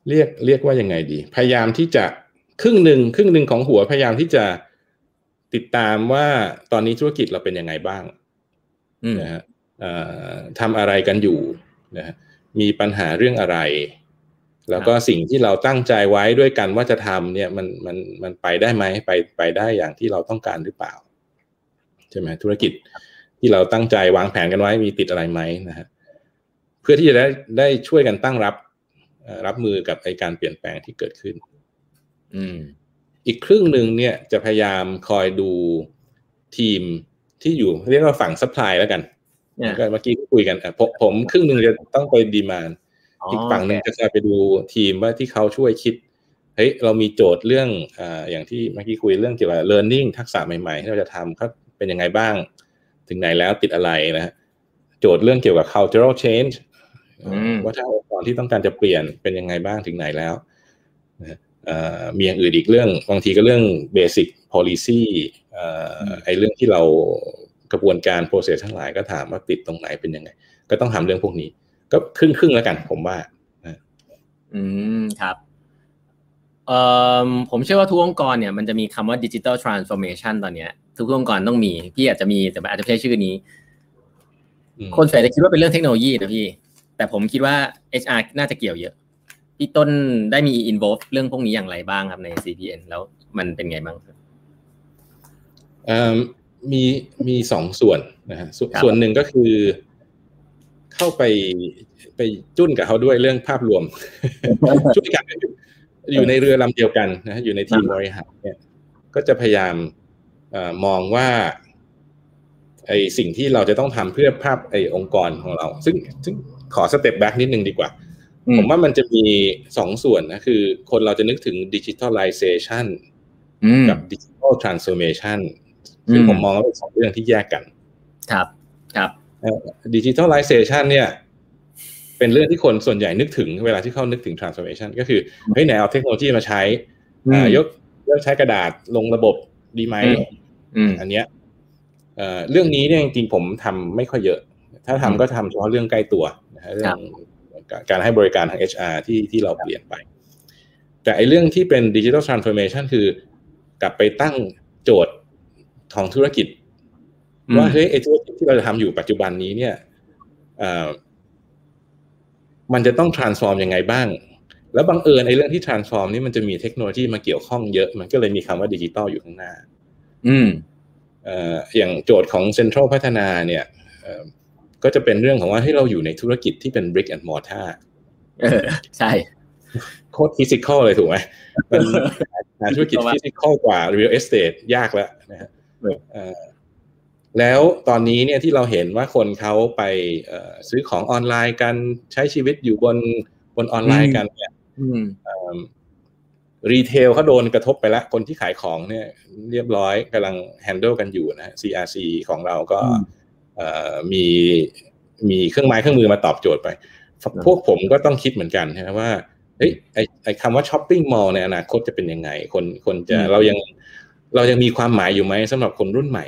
เรียกเรียกว่ายังไงดี พยายามที่จะครึ่งหนึ่งครึ่งหนึ่งของหัวพยายามที่จะติดตามว่าตอนนี้ธุรกิจเราเป็นยังไงบ้างนะฮะทำอะไรกันอยู่นะมีปัญหาเรื่องอะไร แล้วก็สิ่งที่เราตั้งใจไว้ด้วยกันว่าจะทำเนี่ยมันมันมันไปได้ไหมไปไปได้อย่างที่เราต้องการหรือเปล่าใช่ไหมธุรกิจที่เราตั้งใจวางแผนกันไว้มีติดอะไรไหมนะฮะพื่อที่จะได้ได้ช่วยกันตั้งรับรับมือกับไอการเปลี่ยนแปลงที่เกิดขึ้น อืม อีกครึ่งหนึ่งเนี่ยจะพยายามคอยดูทีมที่อยู่เรียกว่าฝั่ง supply แล้วกันเนี่ยก็เมื่อกี้คุยกันอะผมผมครึ่งหนึ่งจะต้องไป demand อีกฝั่งหนึ่งจะไปดูทีมว่าที่เขาช่วยคิดเฮ้ยเรามีโจทย์เรื่องอ่าอย่างที่เมื่อกี้คุยเรื่องเกี่ยวกับ learning ทักษะใหม่ๆที่เราจะทำเขาเป็นยังไงบ้าง ถึงไหนแล้วติดอะไรนะฮะโจทย์เรื่องเกี่ยวกับ cultural change อืมว่าถ้าองค์กรที่ต้องการจะเปลี่ยนเป็นยังไงบ้างถึงไหนแล้วนะฮะเอ่อมีอย่างอื่นอีกเรื่องบางทีก็เรื่อง basic policy เอ่อไอเรื่องที่เรากระบวนการ process ทั้งหลายก็ถามว่าติดตรงไหนเป็นยังไง ก็ต้องทำเรื่องพวกนี้ ก็ครึ่งครึ่งๆแล้วกัน ผมว่าอืมครับเอ่อผมเชื่อว่าทุกองค์กรเนี่ยมันจะมีคำว่าดิจิ t a ลทรานส์ฟอร์เมชันตอนเนี้ย ทุกองค์กรต้องมี พี่อาจจะมีแต่อาจจะไม่ใช่ชื่อนี้อืมคนส่วนใหญ่จะคิดว่าเป็นเรื่องเทคโนโลยีนะพี่ แต่ผมคิดว่า HR น่าจะเกี่ยวเยอะ พี่ต้นได้มี involve เรื่องพวกนี้อย่างไรบ้างครับใน CPN แล้วมันเป็นไงบ้างครับเอ่อมีมีสองส่วนนะฮะสครับส่วนหนึ่งก็คือ เข้าไปไปจุ้นกับเขาด้วยเรื่องภาพรวม ช่วยกันอยู่อยู่ในเรือลำเดียวกันนะฮะอยู่ในทีมบริหารเนี่ย ก็จะพยายามเออมองว่าไอสิ่งที่เราจะต้องทำเพื่อภาพไอองค์กรของเรา ซึ่งซึ่งขอ step back นิดนึงดีกว่าอืผมว่ามันจะมีสองส่วนนะ คือคนเราจะนึกถึง digitalization อืมกับ digital transformation ซึ่งอืมผมมองว่าเป็นสองเรื่องที่แยกกัน ครับ ครับ digitalization เนี่ยเป็นเรื่องที่คนส่วนใหญ่นึกถึงเวลาที่เขานึกถึง transformation ก็คือเฮ้ยไหนเอาเทคโนโลยีมาใช้อืมอ่ายกเลิกใช้กระดาษลงระบบดีไหมอืมอืมอันเนี้ยเอ่อเรื่องนี้เนี่ยจริงๆผมทำไม่ค่อยเยอะ ถ้าทำอืมก็ทำเฉพาะเรื่องใกล้ตัวนะฮะเรื่องการให้บริการทาง HR ที่ที่เราเปลี่ยนไป แต่ไอ้เรื่องที่เป็น digital transformation คือกลับไปตั้งโจทย์ของธุรกิจอืม ว่าเฮ้ยไอ้ธุรกิจที่เราจะทำอยู่ปัจจุบันนี้เนี่ยเอ่อมันจะต้อง transform ยังไงบ้าง แล้วบังเอิญไอ้เรื่องที่ transform นี่มันจะมีเทคโนโลยีมาเกี่ยวข้องเยอะ มันก็เลยมีคำว่าดิจิตอลอยู่ข้างหน้า อืมเอ่ออย่างโจทย์ของเซ็นทรัลพัฒนาเนี่ยเอ่อก็จะเป็นเรื่องของว่าให้เราอยู่ในธุรกิจที่เป็น brick and mortar เออใช่โคตร physical เลยถูกไหมมันหาธุรกิจ physical กว่า real estate ยากแล้วนะฮะเออเอ่อ แล้วตอนนี้เนี่ยที่เราเห็นว่าคนเขาไปเอ่อซื้อของออนไลน์กันใช้ชีวิตอยู่บนบนออนไลน์กันเนี่ยอืม retail เขาโดนกระทบไปแล้ว คนที่ขายของเนี่ย เรียบร้อยกำลัง handle กันอยู่นะฮะ CRC ของเราก็อืมเอ่อมีมีเครื่องไม้เครื่องมือมาตอบโจทย์ไป พวกผมก็ต้องคิดเหมือนกันนะว่าเฮ้ยไอไอคำว่า shopping mall ในอนาคตจะเป็นยังไง คนคนจะอืมเรายังเรายังมีความหมายอยู่ไหมสำหรับคนรุ่นใหม่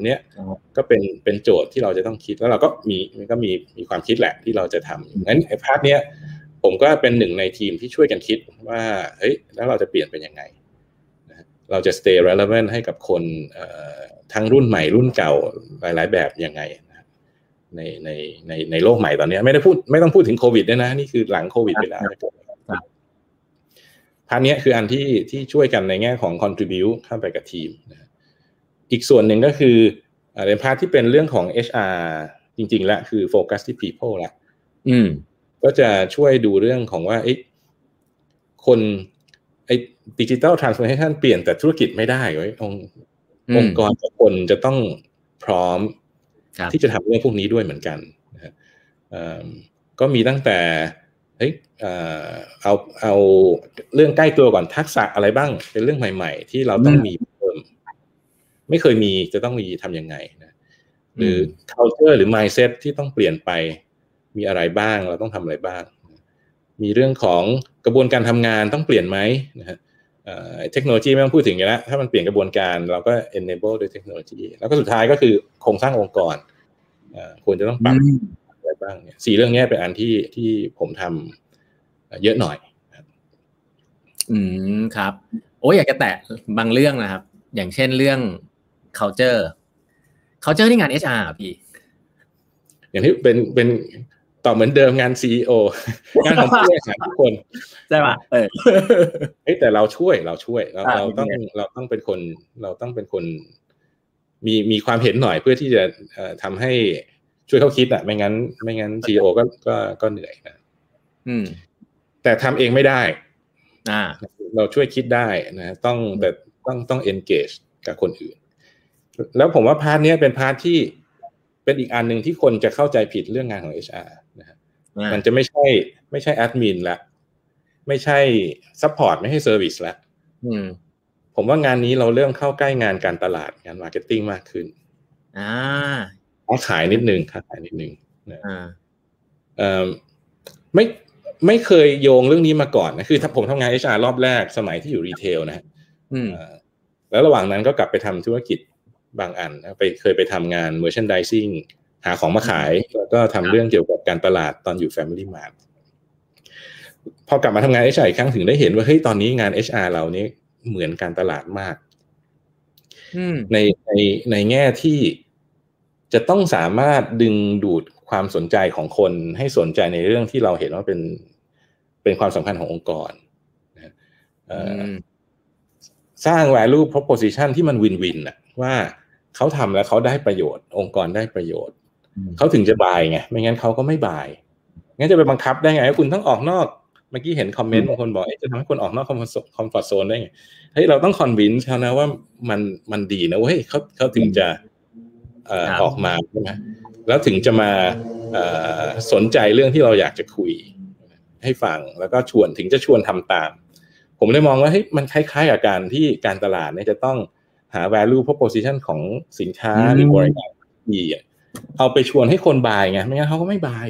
อะไรเงี้ยอันเนี้ยครับก็เป็นเป็นโจทย์ที่เราจะต้องคิดแล้วเราก็มีมันก็มีมีความคิดแหละที่เราจะทำงั้นไอ้พาร์ทเนี้ยผมก็เป็นหนึ่งในทีมที่ช่วยกันคิดว่าเฮ้ยแล้วเราจะเปลี่ยนเป็นยังไงนะฮะเราจะ stay relevant ให้กับคนเอ่อทั้งรุ่นใหม่รุ่นเก่าหลาย ๆ แบบยังไงนะครับในในในในโลกใหม่ตอนเนี้ยไม่ได้พูดไม่ต้องพูดถึงโควิดด้วยนะ นี่คือหลังโควิดไปแล้วนะครับครับ part เนี้ยคืออันที่ที่ช่วยกันในแง่ของ contribute เข้าไปกับทีมนะฮะ อีกส่วนหนึ่งก็คือเอ่อเป็น part ที่เป็นเรื่องของ HR จริงๆแล้วคือโฟกัสที่ people ละอืม ก็จะช่วยดูเรื่องของว่าเอ๊ะคนไอ้ดิจิ t a ลทรานส์ o r เ a ชันเปลี่ยนแต่ธุรกิจไม่ได้เว้ยองค์อืมองค์กรกับคนจะต้องพร้อมครับที่จะทำเรื่องพวกนี้ด้วยเหมือนกันนะฮะเอิ่มก็มีตั้งแต่เฮ้ยเอ่อเอาเอาเรื่องใกล้ตัวก่อนทักษะอะไรบ้าง เป็นเรื่องใหม่ ๆ ที่เราต้องมีเพิ่ม ไม่เคยมีจะต้องมีทำยังไงนะหรือ culture หรือ mindset ที่ต้องเปลี่ยนไป มีอะไรบ้างเราต้องทำอะไรบ้าง มีเรื่องของกระบวนการทำงานต้องเปลี่ยนไหมนะฮะเอ่อเทคโนโลยีไม่ต้องพูดถึงอยู่แล้วถ้ามันเปลี่ยนกระบวนการเราก็ enable ด้วยเทคโนโลยี แล้วก็สุดท้ายก็คือโครงสร้างองค์กรเอ่อควรจะต้องปรับอืมอะไรบ้างเนี่ยสี่เรื่องเนี้ยเป็นอันที่ที่ผมทำเยอะหน่อยอืมครับ โอ้ยอยากจะแตะบางเรื่องนะครับ อย่างเช่นเรื่อง culture culture ที่งาน HR อะพี่ อย่างที่เป็นเป็นต่อเหมือนเดิมงาน CEO งานของผู้บริหารทุกคนใช่ป่ะเออเฮ้ยแต่เราช่วยเราช่วยเราอ่าเราต้องเป็นไงเราต้องเป็นคน เราต้องเป็นคน มีมีความเห็นหน่อยเพื่อที่จะเอ่อทำให้ช่วยเขาคิดอะ ไม่งั้น ไม่งั้น CEO ก็ก็ก็เหนื่อยนะอืม แต่ทำเองไม่ได้อ่า เราช่วยคิดได้นะต้องแต่ต้องต้อง engage กับคนอื่น แล้วผมว่า part นี้เป็น part ที่เป็นอีกอันหนึ่งที่คนจะเข้าใจผิดเรื่องงานของ HR นะฮะมันจะไม่ใช่ ไม่ใช่แอดมินละไม่ใช่ support ไม่ใช่ service ละผมว่างานนี้เราเริ่มเข้าใกล้งานการตลาดงาน marketing มากขึ้น อ่าขายนิดนึงขายนิดนึงอ่าเอ่อไม่ไม่เคยโยงเรื่องนี้มาก่อนนะคือถ้าผมทำงาน HR รอบแรกสมัยที่อยู่ retail นะแล้วระหว่างนั้นก็กลับไปทำธุรกิจ บางอันไปเคยไปทำงาน merchandising หาของมาขาย แล้วก็ทำเรื่องเกี่ยวกับการตลาดตอนอยู่ Family Mart พอกลับมาทำงาน HR อีกครั้งถึงได้เห็นว่าเฮ้ยตอนนี้งาน HR เรานี้เหมือนการตลาดมากในในในแง่ที่จะต้องสามารถดึงดูดความสนใจของคนให้สนใจในเรื่องที่เราเห็นว่าเป็นเป็นความสำคัญขององค์กร สร้าง value proposition ที่มันวินวินอะว่าเขาทำแล้วเขาได้ประโยชน์ องค์กรได้ประโยชน์ เขาถึงจะบายไง ไม่งั้นเขาก็ไม่บาย งั้นจะไปบังคับได้ไงคุณต้องออกนอก เมื่อกี้เห็นคอมเมนต์บางคนบอกจะทำให้คนออกนอกคอมฟอร์ทโซนได้ไง เฮ้ยเราต้องคอนวินส์เขานะว่ามันมันดีนะเว้ยเขาเขาถึงจะเอ่อออกมาใช่ไหมแล้วถึงจะมาเอ่อสนใจเรื่องที่เราอยากจะคุยให้ฟังแล้วก็ชวนถึงจะชวนทำตาม ผมเลยมองว่าเฮ้ยมันคล้ายๆกับการที่การตลาดเนี่ยจะต้องหา value proposition ของสินค้าหรือบริการดีเอาไปชวนให้คน buy ไงไม่งั้นเขาก็ไม่ buy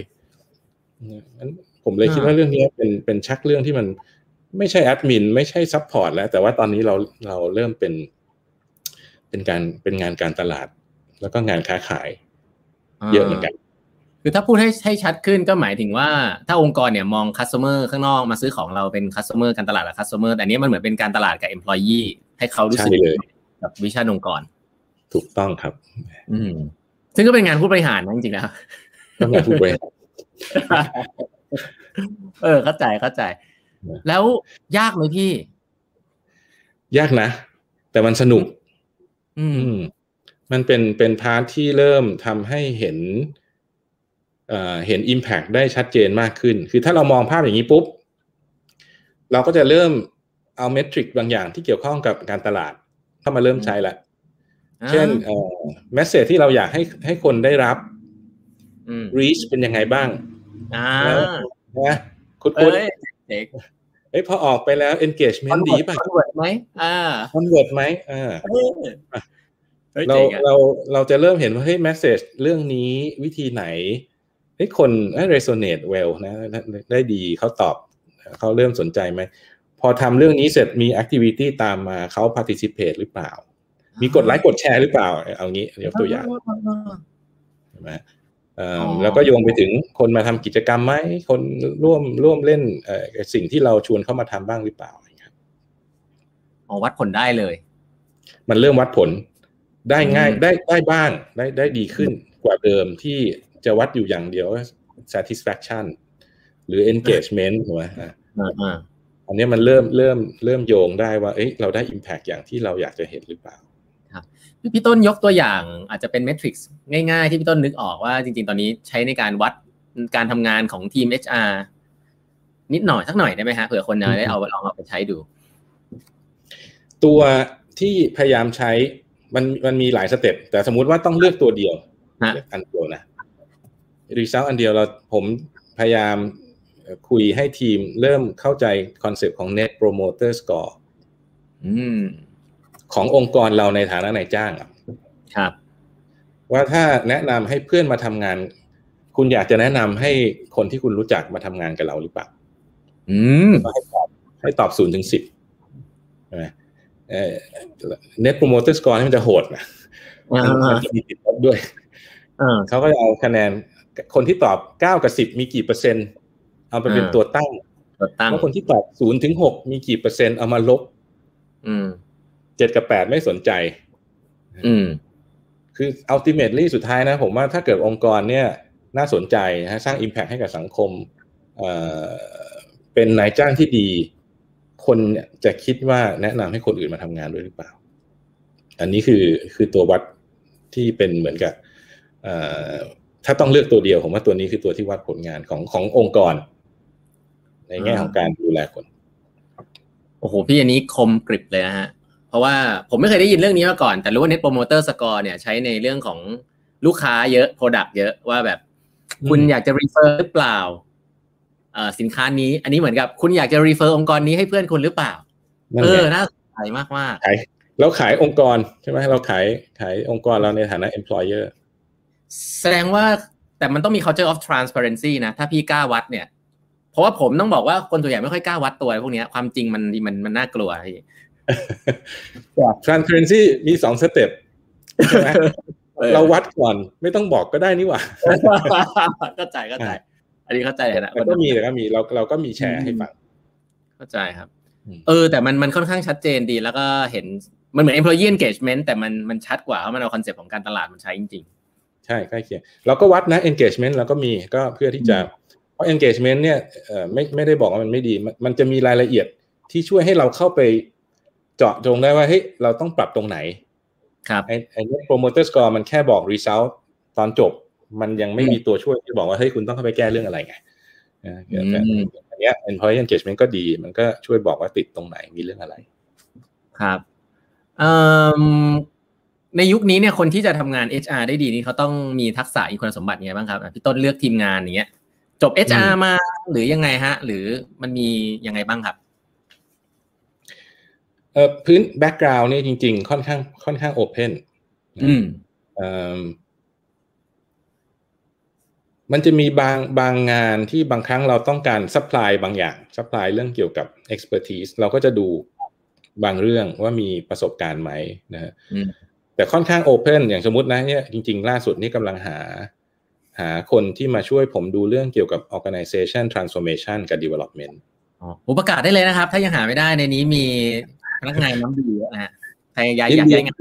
ผมเลยคิดว่าเรื่องนี้เป็นเป็นชักเรื่องที่มันไม่ใช่แอดมินไม่ใช่ support แล้ว แต่ว่าตอนนี้เราเราเริ่มเป็น เป็นการเป็นงานการตลาด แล้วก็งานค้าขาย เยอะเหมือนกัน คือถ้าพูดให้ให้ชัดขึ้นก็หมายถึงว่าถ้าองค์กรเนี่ยมอง customer ข้างนอกมาซื้อของเราเป็น customer การตลาดกับ customer แต่นี้มันเหมือนเป็นการตลาดกับ employee ให้เขารู้สึกกับวิชาองค์กร ถูกต้องครับ อืมซึ่งก็เป็นงานผู้บริหารนะจริงๆนะก็งานผู้บริหารเออเข้าใจเข้าใจ แล้วยากไหมพี่ ยากนะ แต่มันสนุก อืม มันเป็นเป็นพาร์ทที่เริ่มทำให้เห็น เอ่อเห็น Impact ได้ชัดเจนมากขึ้น คือถ้าเรามองภาพอย่างนี้ปุ๊บ เราก็จะเริ่มเอาเมทริกบางอย่างที่เกี่ยวข้องกับการตลาดเข้ามาเริ่มใช้ละเช่นเอ่อแมสเซจที่เราอยากให้ให้คนได้รับ reach เป็นยังไงบ้างอ่านะคุณคุณเอ้ยพอออกไปแล้ว engagement ดีป่ะ convert ไหมอ่า convert ไหมอ่าเราเราเราจะเริ่มเห็นว่าเฮ้ย message เรื่องนี้วิธีไหน เฮ้ยคน resonate well นะได้ดีเขาตอบเขาเริ่มสนใจไหม พอทำเรื่องนี้เสร็จมีแอคทิวิตี้ตามมาเขา participate หรือเปล่า มีกดไลค์กดแชร์หรือเปล่า เอางี้ยกตัวอย่างใช่ไหมแล้วก็โยงไปถึงคนมาทำกิจกรรมไหม คนร่วมร่วมเล่นสิ่งที่เราชวนเข้ามาทำบ้างหรือเปล่าครับอ๋อวัดผลได้เลย มันเริ่มวัดผลได้ง่ายได้ได้บ้างได้ได้ดีขึ้นกว่าเดิมที่ จะวัดอยู่อย่างเดียว satisfaction หรือ engagement ถูกไหมอันนี้มันเริ่มเริ่มเริ่มโยงได้ว่าเอ้ยเราได้ Impact อย่างที่เราอยากจะเห็นหรือเปล่าครับพี่ต้นยกตัวอย่างอาจจะเป็นเมทริกซ์ง่ายๆ ที่พี่ต้นนึกออกว่าจริง ๆ ตอนนี้ใช้ในการวัดการทำงานของทีม HR นิดหน่อยสักหน่อยได้ไหมฮะเผื่อคนจะได้เอาลองเอาไปใช้ดู ตัวที่พยายามใช้มันมันมีหลาย step แต่สมมุติว่าต้องเลือกตัวเดียวเลือกอันเดียวนะ รีเซลอันเดียวเราผมพยายามคุยให้ทีมเริ่มเข้าใจ concept ของ net promoter score ขององค์กรเราในฐานะนายจ้างครับ ว่าถ้าแนะนำให้เพื่อนมาทำงาน คุณอยากจะแนะนำให้คนที่คุณรู้จักมาทำงานกับเราหรือเปล่าอืมให้ตอบให้ตอบศูนย์ถึงสิบใช่ไหมเอ่อ net promoter score นี่มันจะโหดนะมันจะมีติดลบด้วยเขาก็จะเอาคะแนน คนที่ตอบเก้ากับสิบมีกี่เปอร์เซ็นต์ เอาไปเป็นตัวตั้งแล้วคนที่ตอบศูนย์ถึงหกมีกี่เปอร์เซ็นต์เอามาลบเจ็ดกับแปดไม่สนใจ อืม คือ ultimately สุดท้ายนะ ผมว่าถ้าเกิดองค์กรเนี่ย น่าสนใจนะสร้าง impact ให้กับสังคมเอ่อเป็นนายจ้างที่ดี คนจะคิดว่าแนะนำให้คนอื่นมาทำงานด้วยหรือเปล่า อันนี้คือคือตัววัดที่เป็นเหมือนกับ ถ้าต้องเลือกตัวเดียวผมว่าตัวนี้คือตัวที่วัดผลงานของขององค์กร ในแง่ของการดูแลคนโอ้โหพี่อันนี้คมกริบเลยนะฮะ เพราะว่าผมไม่เคยได้ยินเรื่องนี้มาก่อน แต่รู้ว่า Net Promoter Score เนี่ยใช้ในเรื่องของลูกค้าเยอะ Product เยอะว่าแบบ คุณอยากจะ refer หรือเปล่าสินค้านี้ อันนี้เหมือนกับคุณอยากจะ refer องค์กรนี้ให้เพื่อนคุณหรือเปล่า เออ น่าสนใจมากมากขายเราขายองค์กรใช่ไหมเราขายขายองค์กรเราในฐานะ employer แสดงว่าแต่มันต้องมี culture of transparency นะ ถ้าพี่กล้าวัดเนี่ย เพราะว่าผมต้องบอกว่าคนส่วนใหญ่ไม่ค่อยกล้าวัดตัวพวกนี้ความจริงมันมันมันน่ากลัวพี่ transparency มีสอง step ใช่ไหมเราวัดก่อนไม่ต้องบอกก็ได้นี่หว่าเข้าใจเข้าใจ อันนี้เข้าใจนะแต่ก็มีแต่ก็มีเราเราก็มีแชร์ให้ฟังเข้าใจครับ เออ แต่มันมันค่อนข้างชัดเจนดีแล้วก็เห็นมันเหมือน employee engagement แต่มันมันชัดกว่าเพราะมันเอา concept ของการตลาดมันใช้จริงๆใช่ใกล้เคียงเราก็วัดนะ engagement เราก็มีก็เพื่อที่จะเพราะ engagement เนี่ยเอ่อไม่ไม่ได้บอกว่ามันไม่ดี มันจะมีรายละเอียดที่ช่วยให้เราเข้าไปเจาะจงได้ว่าเฮ้ยเราต้องปรับตรงไหน ครับไอ้ไอ้ net promoter score มันแค่บอก result ตอนจบ มันยังไม่มีตัวช่วยที่บอกว่าเฮ้ยคุณต้องเข้าไปแก้เรื่องอะไรไงแต่อันเนี้ย employee engagement ก็ดีมันก็ช่วยบอกว่าติดตรงไหนมีเรื่องอะไร ครับ ในยุคนี้เนี่ยคนที่จะทำงาน HR ได้ดีนี่เขาต้องมีทักษะอีกคุณสมบัติไงบ้างครับพี่ต้นเลือกทีมงานอย่างเงี้ย จบ HR มาหรือยังไงฮะ หรือมันมียังไงบ้างครับเออพื้น backgrou nd นี่จริง ๆ ค่อนข้างค่อนข้าง open อืมมันจะมีบางบางงานที่บางครั้งเราต้องการ supply บางอย่าง supply เรื่องเกี่ยวกับ expertise เราก็จะดูบางเรื่องว่ามีประสบการณ์ไหมนะฮะ แต่ค่อนข้างโอเพนอย่างสมมตินะเนี่ยจริง ๆ ล่าสุดนี่กำลังหา หาคนที่มาช่วยผมดูเรื่องเกี่ยวกับ organization transformation กับ development อ๋อประกาศได้เลยนะครับ ถ้ายังหาไม่ได้ในนี้มีพนักงานน้ำดีนะฮะใครอยากอยากได้งาน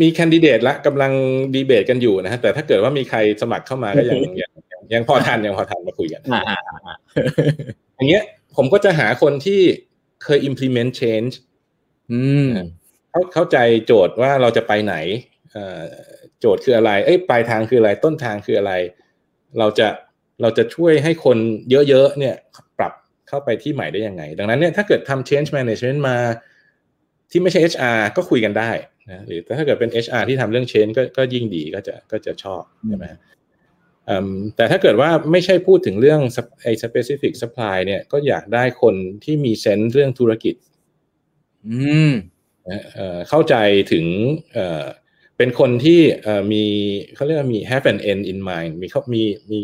มีแคนดิเดตละกำลังดีเบตกันอยู่นะฮะแต่ถ้าเกิดว่ามีใครสมัครเข้ามาก็ยังยังยังพอทันยังพอทันมาคุยกันอย่างเงี้ยผมก็จะหาคนที่เคย implement change อืม เขาเข้าใจโจทย์ว่าเราจะไปไหนโจทย์คืออะไร เอ้ยปลายทางคืออะไรต้นทางคืออะไร เราจะเราจะช่วยให้คนเยอะๆเนี่ยปรับเข้าไปที่ใหม่ได้ยังไง ดังนั้นเนี่ยถ้าเกิดทำ change management มาที่ไม่ใช่ HR ก็คุยกันได้นะหรือถ้าเกิดเป็น HR ที่ทำเรื่อง change ก็ก็ยิ่งดีก็จะก็จะชอบใช่ไหมแต่ถ้าเกิดว่าไม่ใช่พูดถึงเรื่องไอ้ specific supply เนี่ยก็อยากได้คนที่มีเซนส์เรื่องธุรกิจ อืม เข้าใจถึงเป็นคนที่มีเขาเรียกว่ามี have an end in mind มีเขามีมี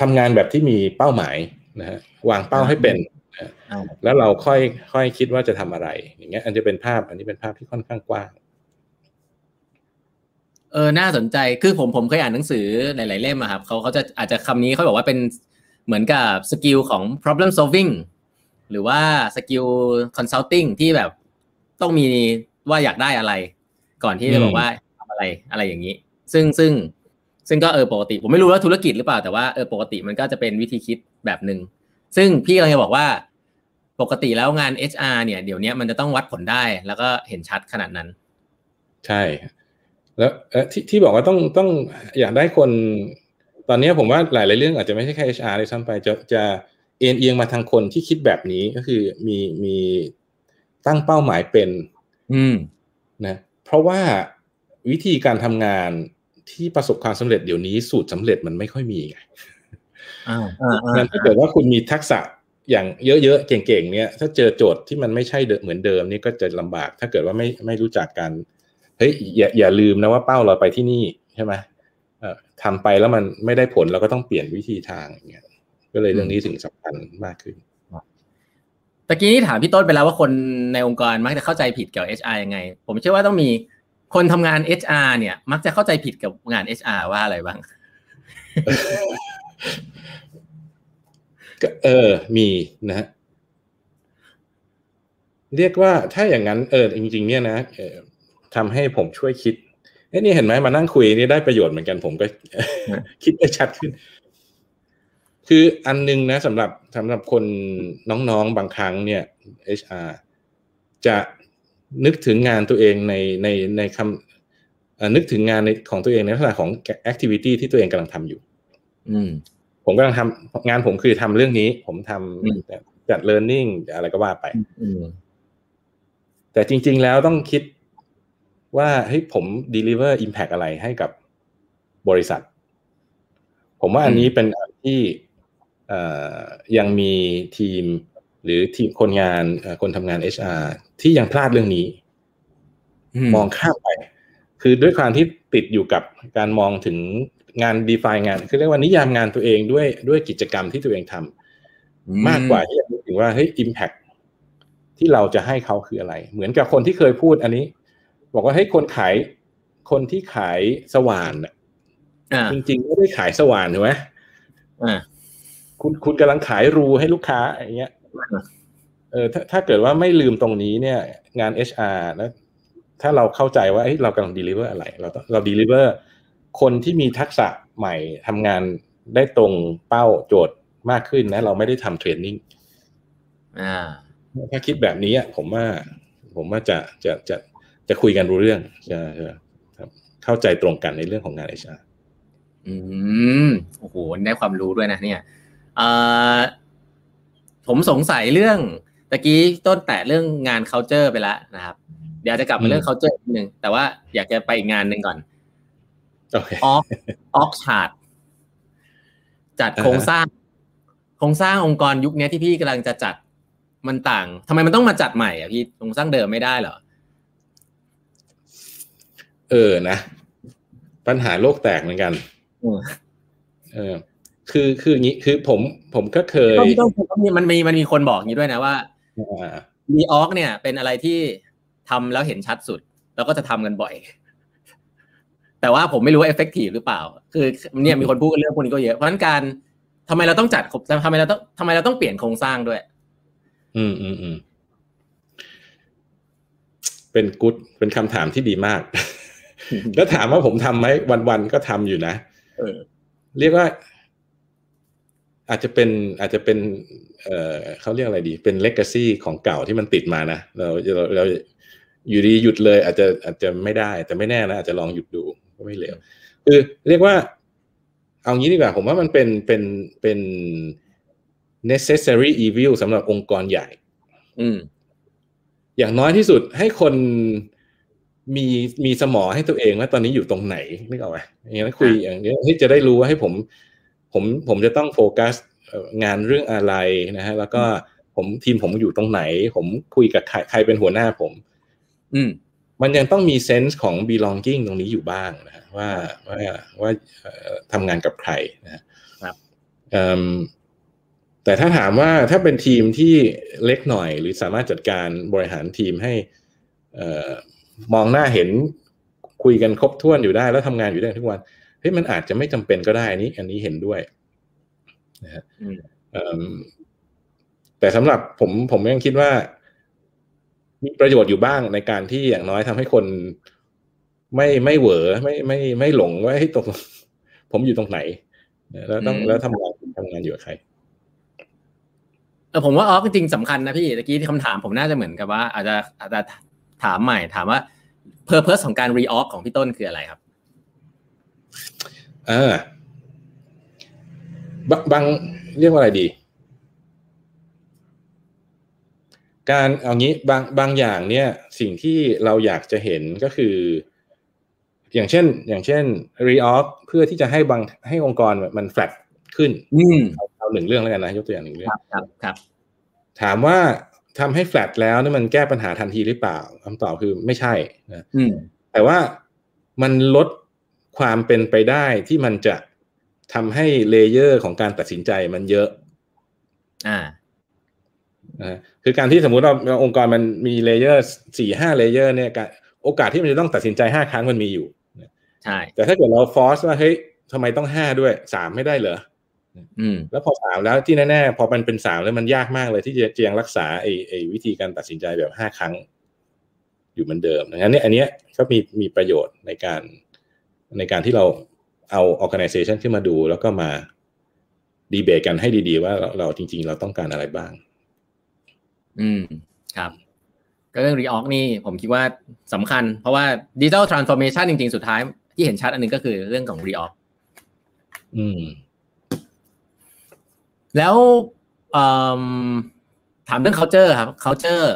ทำงานแบบที่มีเป้าหมายนะฮะวางเป้าให้เป็น แล้วเราค่อยค่อยคิดว่าจะทำอะไร อย่างเงี้ย อันจะเป็นภาพ อันนี้เป็นภาพที่ค่อนข้างกว้างเออ น่าสนใจ คือผมผมเคยอ่านหนังสือหลาย ๆ เล่มอะครับเขาเขาจะอาจจะคำนี้เขาบอกว่าเป็นเหมือนกับ skill ของ problem solving หรือว่าสกิล consulting ที่แบบต้องมีว่าอยากได้อะไร ก่อนที่จะบอกว่าทำอะไรอะไรอย่างนี้ ซึ่งซึ่งซึ่งก็เออปกติ ผมไม่รู้ว่าธุรกิจหรือเปล่าแต่ว่าเออปกติมันก็จะเป็นวิธีคิดแบบหนึ่งซึ่งพี่กำลังจะบอกว่า ปกติแล้วงาน HR เนี่ยเดี๋ยวนี้มันจะต้องวัดผลได้แล้วก็เห็นชัดขนาดนั้น ใช่ แล้วที่ที่บอกว่าต้องต้องอยากได้คน ตอนนี้ผมว่าหลาย ๆ เรื่องอาจจะไม่ใช่แค่ HR เลยซ้ำไปจะจะ เอ็นเอียงมาทางคนที่คิดแบบนี้ก็คือมีมีตั้งเป้าหมายเป็น อืมนะ เพราะว่าวิธีการทำงานที่ประสบความสำเร็จเดี๋ยวนี้สูตรสำเร็จมันไม่ค่อยมีไงงั้นถ้าเกิดว่าคุณมีทักษะอย่างเยอะๆ เก่งๆ เนี่ยถ้าเจอโจทย์ที่มันไม่ใช่เหมือนเดิมนี่ก็จะลำบาก ถ้าเกิดว่าไม่ไม่รู้จักกันเฮ้ยอย่าอย่าลืมนะว่าเป้าเราไปที่นี่ใช่ไหมทำไปแล้วมันไม่ได้ผลเราก็ต้องเปลี่ยนวิธีทางอย่างเงี้ย ก็เลยเรื่องนี้ถึงสำคัญมากขึ้นตะกี้นี่ถามพี่ต้นไปแล้วว่าคนในองค์กรมักจะเข้าใจผิดเกี่ยวกับ HR ยังไง ผมเชื่อว่าต้องมีคนทำงาน HR เนี่ย มักจะเข้าใจผิดกับงาน HR ว่าอะไรบ้าง เออ มีนะ เรียกว่าถ้าอย่างนั้นเออจริง ๆ เนี่ยนะทำให้ผมช่วยคิดเอ้นี่เห็นไหมมานั่งคุยนี่ได้ประโยชน์เหมือนกันผมก็คิดได้ชัดขึ้น คืออันนึงนะสำหรับสำหรับคนน้องๆบางครั้งเนี่ย HR จะนึกถึงงานตัวเองในในในคำนึกถึงงานในของตัวเองในลักษณะของแอคทิวิตี้ที่ตัวเองกำลังทำอยู่อืมผมกำลังทำงานผมคือทำเรื่องนี้ ผมทำจัด learning อะไรก็ว่าไปอืมแต่จริง ๆ แล้วต้องคิดว่าเฮ้ยผม deliver impact อะไรให้กับบริษัท ผมว่าอันนี้เป็นอันที่เอ่อ ยังมีทีมหรือทีมคนงานเอ่อคนทำงาน HR ที่ยังพลาดเรื่องนี้ มองข้ามไป คือด้วยความที่ติดอยู่กับการมองถึงงาน define งาน คือเรียกว่านิยามงานตัวเองด้วยด้วยกิจกรรมที่ตัวเองทำมากกว่าที่จะนึกถึงว่าเฮ้ย impact ที่เราจะให้เขาคืออะไร เหมือนกับคนที่เคยพูดอันนี้ บอกว่าให้ยคนขายคนที่ขายสว่านน่ะอ่าจริงๆไม่ได้ขายสว่านถูกไหมอ่า คุณคุณกำลังขายรูให้ลูกค้าอย่างเงี้ยเออถ้าถ้าเกิดว่าไม่ลืมตรงนี้เนี่ย งาน HR แล้วถ้าเราเข้าใจว่าเอ้ยเรากำลัง deliver อะไร เราต้องเรา deliver คนที่มีทักษะใหม่ทำงานได้ตรงเป้าโจทย์มากขึ้นนะ เราไม่ได้ทำเทรนนิ่งอ่าถ้าคิดแบบนี้อะผมว่า ผมว่าจะจะจะจะคุยกันรู้เรื่องจะจะครับเข้าใจตรงกันในเรื่องของงาน HR อืมโอ้โหได้ความรู้ด้วยนะเนี่ยเอ่อ ผมสงสัยเรื่องตะกี้ต้นแตะเรื่องงาน culture ไปแล้วนะครับ เดี๋ยวจะกลับมาเรื่อง culture นิดนึงแต่ว่าอยากจะไปอีกงานหนึ่งก่อนโอเคออกออกชาร์จัดโครงสร้าง โครงสร้างองค์กรยุคนี้ที่พี่กำลังจะจัดมันต่างทำไมมันต้องมาจัดใหม่อะพี่โครงสร้างเดิมไม่ได้เหรอ เออนะ ปัญหาโลกแตกเหมือนกันอืมเออ คือคืออย่างนี้คือผมผมก็เคยต้องต้องต้องมีมันมีมันมีคนบอกอย่างนี้ด้วยนะว่าอ่ารีออกเนี่ย เป็นอะไรที่ทำแล้วเห็นชัดสุด แล้วก็จะทำกันบ่อย แต่ว่าผมไม่รู้ว่าเอฟเฟกตีฟหรือเปล่า คือเนี่ยมีคนพูดกันเรื่องพวกนี้ก็เยอะเพราะฉะนั้นการทำไมเราต้องจัดทำไมเราต้องทำไมเราต้องเปลี่ยนโครงสร้างด้วย อืมอืมอืมเป็นกุ๊ดเป็นคำถามที่ดีมาก แล้วถามว่าผมทำไหมวันๆก็ทำอยู่นะเออเรียกว่า อาจจะเป็นอาจจะเป็นเอ่อเขาเรียกอะไรดี เป็นเลก a ซีของเก่าที่มันติดมานะเราเราเราอยู่ดีหยุดเลย อาจจะอาจจะไม่ได้ แต่ไม่แน่นะอาจจะลองหยุดดูก็ไม่เลวคือเรียกว่า เอางี้ดีกว่า ผมว่ามันเป็นเป็นเป็น necessary evil สำหรับองค์กรใหญ่ อืม อย่างน้อยที่สุดให้คนมีมีสมองให้ตัวเองว่าตอนนี้อยู่ตรงไหนนึกออกไหมอย่างนี้ยคุยอย่างนี้ยให้จะได้รู้ว่าให้ผม ผมผมจะต้องโฟกัสเอ่องานเรื่องอะไรนะฮะแล้วก็ผมทีมผมอยู่ตรงไหน ผมคุยกับใครใครเป็นหัวหน้าผม อืมมันยังต้องมีเซนส์ของ belonging ตรงนี้อยู่บ้างนะฮะว่าว่าว่าเอ่อทำงานกับใครนะฮะครับเอิ่มแต่ถ้าถามว่าถ้าเป็นทีมที่เล็กหน่อย หรือสามารถจัดการบริหารทีมให้เอ่อมองหน้าเห็นคุยกันครบถ้วนอยู่ได้แล้วทำงานอยู่ได้ทุกวัน เฮ้ยมันอาจจะไม่จำเป็นก็ได้อันนี้ อันนี้เห็นด้วยนะฮะอืมเอิ่มแต่สำหรับผมผมยังคิดว่า มีประโยชน์อยู่บ้างในการที่อย่างน้อยทำให้คนไม่ไม่เหวอไม่ไม่ไม่หลงว่าให้ยตรงผมอยู่ตรงไหน แล้วต้องอืมแล้วทำงานทำงานอยู่กับใครเออผมว่าออกจริงๆสำคัญนะพี่ตะกี้ที่คำถามผมน่าจะเหมือนกับว่า อาจจะอาจจะถามใหม่ถามว่า purpose ของการ reorg ของพี่ต้นคืออะไรครับ อ่าบางบางเรียกว่าอะไรดี การเอางี้บางบางอย่างเนี่ยสิ่งที่เราอยากจะเห็นก็คือ อย่างเช่น อย่างเช่น reorg เพื่อที่จะให้บางให้องค์กรมัน flat ขึ้นอืมเอาเอาหนึ่งเรื่องแล้วกันนะยกตัวอย่างหนึ่งเรื่องครับครับครับ ถามว่าทำให้ flat แล้วนี่มันแก้ปัญหาทันทีหรือเปล่าคำตอบคือไม่ใช่นะอืมแต่ว่ามันลด ความเป็นไปได้ที่มันจะทำให้ layer ของการตัดสินใจมันเยอะ อ่านะฮะคือการที่สมมุติเราเราองค์กรมันมี layerสี่ห้าเลเยอร์เนี่ยการโอกาสที่มันจะต้องตัดสินใจห้าครั้งมันมีอยู่ใช่แต่ถ้าเกิดเราฟอร์สว่าเฮ้ยทำไมต้องห้าด้วยสามไม่ได้เหรออืม แล้วพอสามแล้วที่แน่ๆพอมันเป็นสามแล้วมันยากมากเลยที่จะจะยังรักษาไอ้ไอ้วิธีการตัดสินใจแบบห้าครั้ง อยู่เหมือนเดิมดังนั้นเนี่ยอันเนี้ยก็มีมีประโยชน์ในการ ในการที่เราเอา organization ขึ้นมาดู แล้วก็มาดีเบตกันให้ดี ๆ ว่าเราเราจริง ๆ เราต้องการอะไรบ้าง อืมครับ ก็เรื่อง reorg นี่ผมคิดว่าสำคัญ เพราะว่า digital transformation จริง ๆ สุดท้าย ที่เห็นชัดอันหนึงก็คือเรื่องของ reorg อืม แล้วเอิ่มถามเรื่อง culture ครับ culture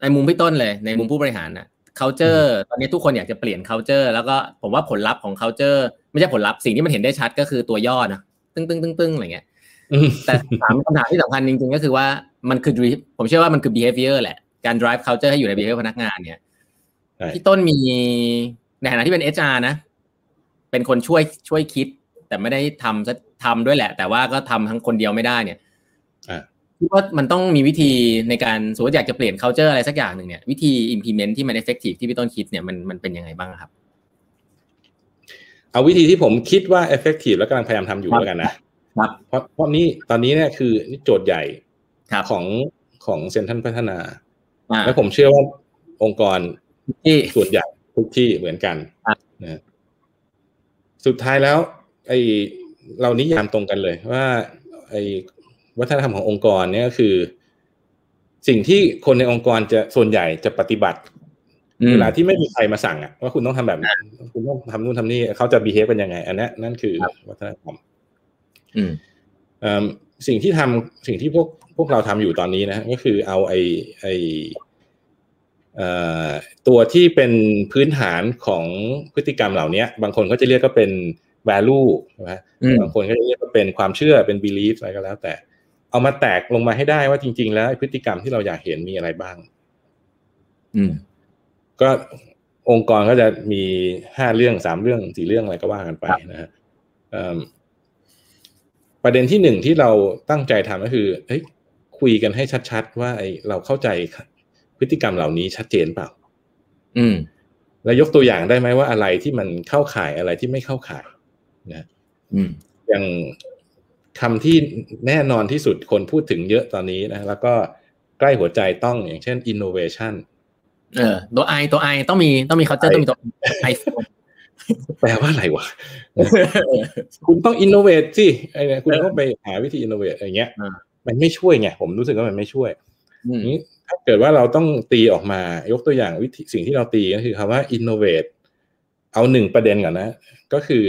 ในมุมพี่ต้นเลย ในมุมผู้บริหารนะ culture ตอนนี้ทุกคนอยากจะเปลี่ยน culture แล้วก็ผมว่าผลลัพธ์ของ culture ไม่ใช่ผลลัพธ์สิ่งที่มันเห็นได้ชัดก็คือตัวย่อนะตึ้งตึ้งตึ้งตึ้งอะไรเงี้ยแต่ถามคำถามที่สำคัญจริงๆก็คือว่ามันคือ ผมเชื่อว่ามันคือ behavior แหละการ drive culture ให้อยู่ใน behavior พนักงานเนี่ยพี่ต้นมีในฐานะที่เป็น HR นะ เป็นคนช่วยช่วยคิด แต่ไม่ได้ทำทำด้วยแหละ แต่ว่าก็ทำทั้งคนเดียวไม่ได้เนี่ย คิดว่ามันต้องมีวิธีในการสมมติอยากจะเปลี่ยน culture อะไรสักอย่างหนึ่งเนี่ยวิธี implement ที่มัน effective ที่พี่ต้นคิดเนี่ยมันมันเป็นยังไงบ้างครับ เอาวิธีที่ผมคิดว่า effective แล้วกำลังพยายามทำอยู่แล้วกันนะครับเพราะเพราะนี้ตอนนี้เนี่ยคือโจทย์ใหญ่ของของเซ็นทรัลพัฒนา แล้วผมเชื่อว่าองค์กรที่ส่วนใหญ่ทุกที่เหมือนกันนะสุดท้ายแล้ว ไอเรานิยามตรงกันเลยว่า ไอ วัฒนธรรมขององค์กรเนี่ยก็คือ สิ่งที่คนในองค์กรจะส่วนใหญ่จะปฏิบัติเวลาที่ไม่มีใครมาสั่งอะว่าคุณต้องทำแบบนั้นคุณต้องทำนู่นทำนี่เขาจะบีเฮฟเป็นยังไง อันนี้นั่นคือวัฒนธรรมสิ่งที่ทำสิ่งที่พวกพวกเราทำอยู่ตอนนี้นะก็คือเอาไอไอตัวที่เป็นพื้นฐานของพฤติกรรมเหล่านี้บางคนก็จะเรียกก็เป็น value นะบางคนก็จะเรียกว่าเป็นความเชื่อเป็น belief อะไรก็แล้วแต่ เอามาแตกลงมาให้ได้ว่าจริง ๆ แล้วพฤติกรรมที่เราอยากเห็นมีอะไรบ้าง อืม ก็องค์กรก็จะมีห้าเรื่องสามเรื่องสี่เรื่องอะไรก็ว่ากันไปนะฮะประเด็นที่หนึ่งที่เราตั้งใจทำก็คือเฮ้ยคุยกันให้ชัดๆ ว่าไอเราเข้าใจพฤติกรรมเหล่านี้ชัดเจนเปล่า อืม แล้วยกตัวอย่างได้ไหมว่าอะไรที่มันเข้าข่ายอะไรที่ไม่เข้าข่ายนะ อืม อย่าง คำที่แน่นอนที่สุดคนพูดถึงเยอะตอนนี้นะ แล้วก็ใกล้หัวใจต้องอย่างเช่น innovation เออตัว I ตัว I ต้องมีต้องมีเขาจะต้องมีตัว I แปลว่าอะไรวะ คุณต้อง innovate สิไอ้เนี่ยคุณต้องไปหาวิธี innovate อะไรเงี้ยมันไม่ช่วยไงผมรู้สึกว่ามันไม่ช่วยนี้ถ้าเกิดว่าเราต้องตีออกมายกตัวอย่างวิธีสิ่งที่เราตีก็คือคำว่า innovate เอาหนึ่งประเด็นก่อนนะ ก็คือ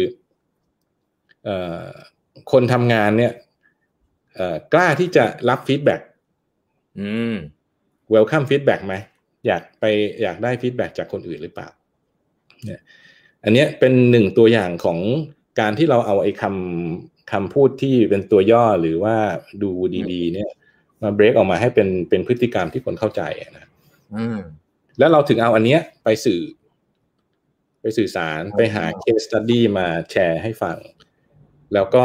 เอ่อ คนทำงานเนี่ยเอ่อกล้าที่จะรับ feedback อืม welcome feedback ไหมอยากไปอยากได้ feedback จากคนอื่นหรือเปล่าเนี่ยอันนี้เป็นหนึ่งตัวอย่างของการที่เราเอาไอ้คำคำพูดที่เป็นตัวย่อหรือว่าดูดีๆ เนี่ยมาเบรกออกมาให้เป็นเป็นพฤติกรรมที่คนเข้าใจนะแล้วเราถึงเอาอันเนี้ยไปสื่อ ไปสื่อสารไปหา case study มาแชร์ให้ฟัง แล้วก็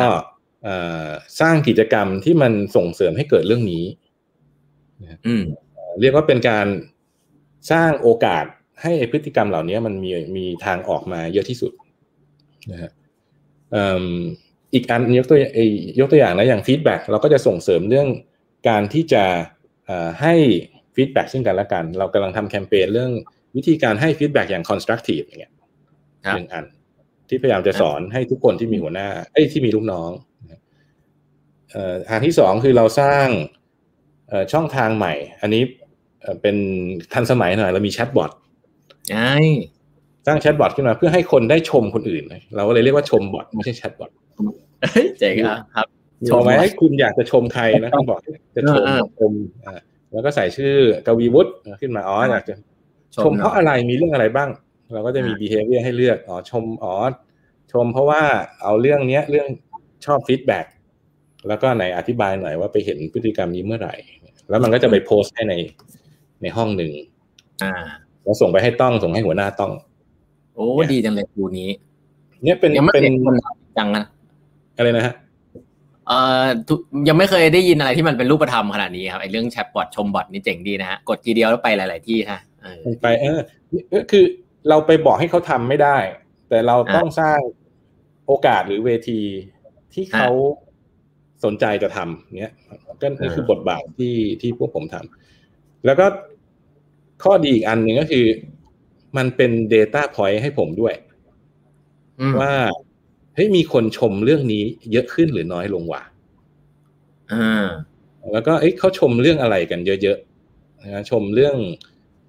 สร้างกิจกรรมที่มันส่งเสริมให้เกิดเรื่องนี้เรียกว่าเป็นการสร้างโอกาสให้พฤติกรรมเหล่านี้มันมีมีทางออกมาเยอะที่สุดนะฮะอีกอันยกตัวยกตัวอย่างนะอย่าง feedback เราก็จะส่งเสริมเรื่องการที่จะให้feedback ซึ่งกันและกัน เรากำลังทำแคมเปญเรื่องวิธีการให้ feedback อย่าง constructive อย่างเงี้ยหนึ่งอัน ที่พยายามจะสอนให้ทุกคนที่มีหัวหน้าไอ้ที่มีลูกน้อง ทางที่สองคือเราสร้างช่องทางใหม่ อันนี้เป็นทันสมัยหน่อยเรามี chatbot ใช่สร้าง chatbot ขึ้นมาเพื่อให้คนได้ชมคนอื่น เราก็เลยเรียกว่าชม bot ไม่ใช่ chatbot เจ๋งครับชมไหมให้คุณอยากจะชมใครนะคุณบอกจะชมชมอ่าแล้วก็ใส่ชื่อกวีวุฒิขึ้นมาอ๋ออยากจะชมเพราะอะไรมีเรื่องอะไรบ้าง เราก็จะมี behavior ให้เลือกอ๋อชมอ๋อชมเพราะว่าเอาเรื่องเนี้ยเรื่องชอบ feedback แล้วก็ไหนอธิบายหน่อยว่าไปเห็นพฤติกรรมนี้เมื่อไหร่ แล้วมันก็จะไปโพสต์ให้ในในห้องหนึ่งอ่าเราส่งไปให้ต้องส่งให้หัวหน้าต้อง โอ้ดีจังเลยดูนี้ เนี่ยเป็นเป็นคนจังนะอะไรนะฮะเอ่อยังไม่เคยได้ยินอะไรที่มันเป็นรูปธรรมขนาดนี้ครับไอ้เรื่องแชทบอทชมบอทนี่เจ๋งดีนะฮะกดทีเดียวแล้วไปหลาย ๆ ที่ฮะไปเออคือเราไปบอกให้เขาทำไม่ได้ แต่เราต้องสร้างโอกาสหรือเวทีที่เขา สนใจจะทำเนี้ยก็นี่คือบทบาทที่ที่พวกผมทำแล้วก็ข้อดีอีกอันหนึ่งก็คือ มันเป็น Data Point ให้ผมด้วย ว่าเฮ้ยมีคนชมเรื่องนี้เยอะขึ้นหรือน้อยลงวะอ่าแล้วก็เอ้ยเขาชมเรื่องอะไรกันเยอะๆนะชมเรื่อง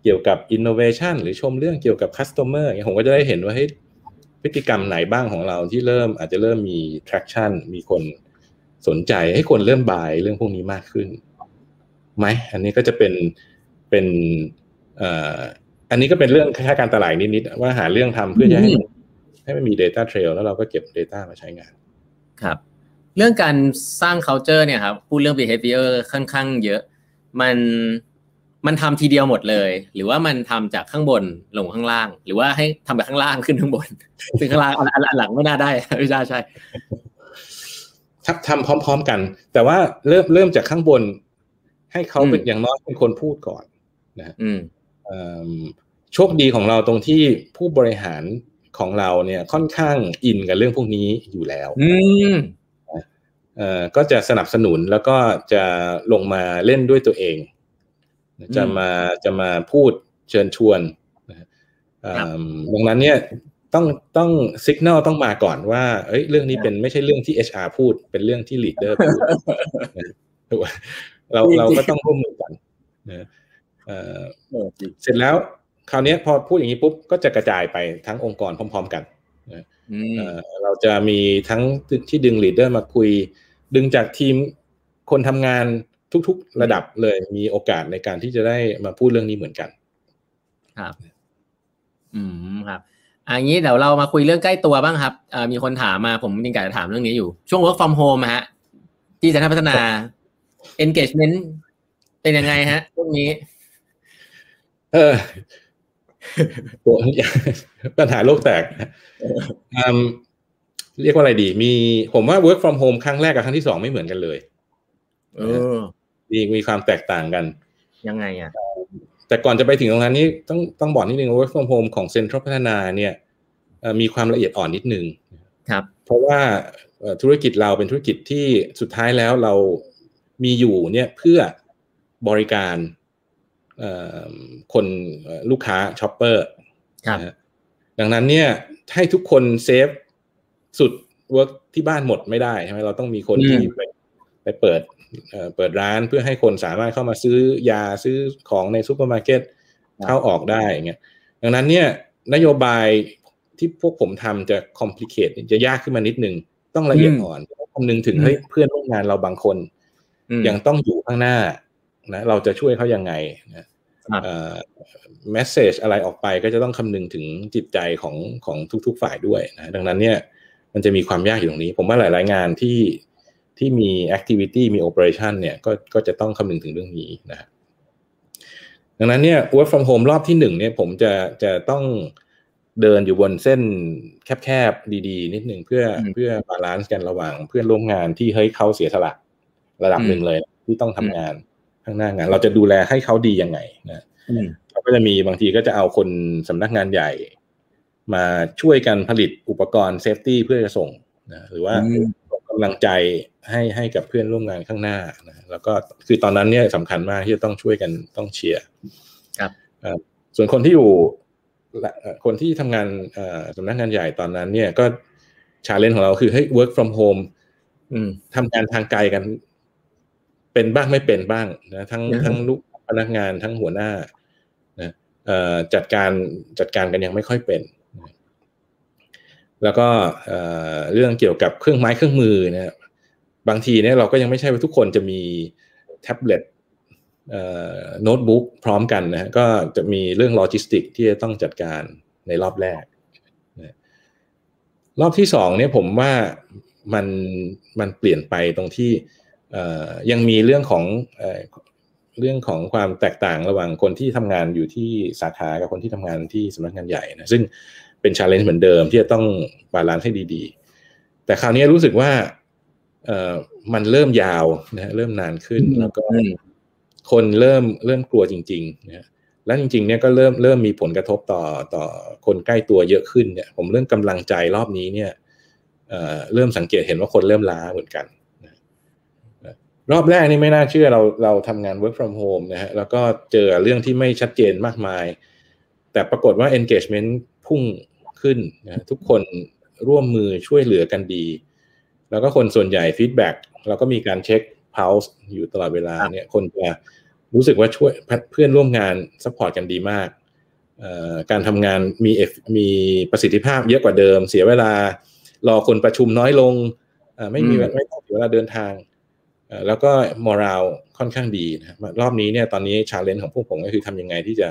เกี่ยวกับ innovation หรือชมเรื่องเกี่ยวกับ customer ผมก็จะได้เห็นว่าเฮ้ยพฤติกรรมไหนบ้างของเราที่เริ่มอาจจะเริ่มมี traction มีคน สนใจให้คนเริ่มบายเรื่องพวกนี้มากขึ้นไหมอันนี้ก็จะเป็นเป็นเอ่ออันนี้ก็เป็นเรื่องค่าการตลาดนิดๆว่าหาเรื่องทำเพื่อจะให้ให้มันมี Data Trail แล้วเราก็เก็บ Data มาใช้งาน ครับ เรื่องการสร้าง culture เนี่ยครับพูดเรื่อง behavior ค่อนข้างเยอะ มันมันทำทีเดียวหมดเลย หรือว่ามันทำจากข้างบนลงข้างล่าง หรือว่าให้ทำจากข้างล่างขึ้นข้างบนซึ่งข้างล่างอันอันหลังไม่น่าได้ไม่ใช่ใช่ ทำพร้อม ๆ กัน แต่ว่าเริ่มเริ่มจากข้างบน ให้เขาเป็นอย่างน้อยเป็นคนพูดก่อนนะอืมโชคดีของเราตรงที่ผู้บริหารของเราเนี่ยค่อนข้างอินกับเรื่องพวกนี้อยู่แล้วอืมเอ่อก็จะสนับสนุนแล้วก็จะลงมาเล่นด้วยตัวเอง จะมาจะมาพูดเชิญชวนดังนั้นเนี่ย ต้องต้องสัญญาณต้องมาก่อนว่า เอ้ย เรื่องนี้เป็นไม่ใช่เรื่องที่ HR พูด เป็นเรื่องที่ leader พูดเราเราก็ต้องร่วมมือกันนะเสร็จแล้วคราวนี้พอพูดอย่างนี้ปุ๊บก็จะกระจายไปทั้งองค์กรพร้อม ๆ กันเราจะมีทั้งที่ดึงลีดเดอร์มาคุย ดึงจากทีมคนทำงานทุก ๆ ระดับเลยมีโอกาสในการที่จะได้มาพูดเรื่องนี้เหมือนกัน ครับ อืมครับ อันนี้เดี๋ยวเรามาคุยเรื่องใกล้ตัวบ้างครับมีคนถามมาผมจริงๆจะถามเรื่องนี้อยู่ ช่วง work from home ฮะ ที่จะพัฒนา engagement เป็นยังไงฮะช่วงนี้ เออปัญหาโลกแตกเรียกว่าอะไรดี มีผมว่า work from home ครั้งแรกกับครั้งที่สองไม่เหมือนกันเลย เออ มีมีความแตกต่างกัน ยังไงอะ แต่ก่อนจะไปถึงตรงนั้นนี่ต้องต้องบอกนิดนึง work from home ของเซ็นทรัลพัฒนาเนี่ยมีความละเอียดอ่อนนิดนึงครับ เพราะว่าธุรกิจเราเป็นธุรกิจที่สุดท้ายแล้วเรามีอยู่เนี่ยเพื่อบริการคนลูกค้า shopper ดังนั้นเนี่ยให้ทุกคน safeสุด work ที่บ้านหมดไม่ได้ใช่ไหมเราต้องมีคนที่ไป ไปเปิดเปิดร้านเพื่อให้คนสามารถเข้ามาซื้อยาซื้อของในซูเปอร์มาร์เก็ตเข้าออกได้เงี้ยดังนั้นเนี่ยนโยบายที่พวกผมทำจะ complicate จะยากขึ้นมานิดนึง ต้องละเอียดอ่อนคำนึงถึงเฮ้ยเพื่อนร่วมงานเราบางคน ยังต้องอยู่ข้างหน้านะเราจะช่วยเขายังไงนะ message อะไรออกไปก็จะต้องคำนึงถึงจิตใจของของทุก ๆ ฝ่ายด้วยนะดังนั้นเนี่ยมันจะมีความยากอยู่ตรงนี้ ผมว่าหลาย ๆ งานที่ ที่มี activity มี operation เนี่ยก็ก็จะต้องคำนึงถึงเรื่องนี้นะดังนั้นเนี่ย work from home รอบที่หนึ่งเนี่ยผมจะจะต้องเดินอยู่บนเส้นแคบๆ ดีๆ นิดหนึ่งเพื่อเพื่อ balance กันระหว่างเพื่อนร่วมงานที่เฮ้ยเขาเสียสละระดับหนึ่งเลยที่ต้องทำงานข้างหน้างาน เราจะดูแลให้เขาดียังไงนะเราก็จะมีบางทีก็จะเอาคนสำนักงานใหญ่ มาช่วยกันผลิตอุปกรณ์ safety เพื่อจะส่งนะหรือว่าส่ง กำลังใจให้ให้กับเพื่อนร่วมงานข้างหน้านะแล้วก็คือตอนนั้นเนี่ยสำคัญมากที่จะต้องช่วยกันต้องเชียร์ครับส่วนคนที่อยู่คนที่ทำงานสำนักงานใหญ่ตอนนั้น เนี่ยก็ challenge ของเราคือให้ work from home ทำงานทางไกลกัน เป็นบ้างไม่เป็นบ้างนะทั้งทั้งลูกพนักงานทั้งหัวหน้านะจัดการจัดการกันยังไม่ค่อยเป็น แล้วก็เรื่องเกี่ยวกับเครื่องไม้เครื่องมือเนี่ยบางทีเนี่ยเราก็ยังไม่ใช่ว่าทุกคนจะมีแท็บเล็ตโน้ตบุ๊กพร้อมกันนะก็จะมีเรื่องโลจิสติกที่จะต้องจัดการในรอบแรก รอบที่สองเนี่ยผมว่ามันมันเปลี่ยนไปตรงที่ยังมีเรื่องของเรื่องของความแตกต่างระหว่างคนที่ทำงานอยู่ที่สาขากับคนที่ทำงานที่สำนักงานใหญ่นะซึ่ง เป็น challenge เหมือนเดิมที่จะต้อง balance ให้ดีๆ แต่คราวนี้รู้สึกว่ามันเริ่มยาวนะเริ่มนานขึ้นแล้วก็คนเริ่มเริ่มกลัวจริงๆนะแล้วจริงๆเนี่ยก็เริ่มเริ่มมีผลกระทบต่อต่อคนใกล้ตัวเยอะขึ้นเนี่ย ผมเรื่องกำลังใจรอบนี้เนี่ยเริ่มสังเกตเห็นว่าคนเริ่มล้าเหมือนกันรอบแรกนี่ไม่น่าเชื่อเราเราทำงาน work from home นะฮะแล้วก็เจอเรื่องที่ไม่ชัดเจนมากมาย แต่ปรากฏว่า engagement พุ่ง ขึ้นนะทุกคนร่วมมือช่วยเหลือกันดี แล้วก็คนส่วนใหญ่ feedback เราก็มีการเช็ค pulse อยู่ตลอดเวลาเนี่ยคนจะรู้สึกว่าช่วยเพื่อนร่วมงาน support กันดีมาก การทำงานมีมีประสิทธิภาพเยอะกว่าเดิม เสียเวลารอคนประชุมน้อยลง ไม่มีไม่ต้องเสียเวลาเดินทาง แล้วก็ morale ค่อนข้างดีนะรอบนี้เนี่ยตอนนี้ challenge ของพวกผมก็คือทำยังไงที่จะ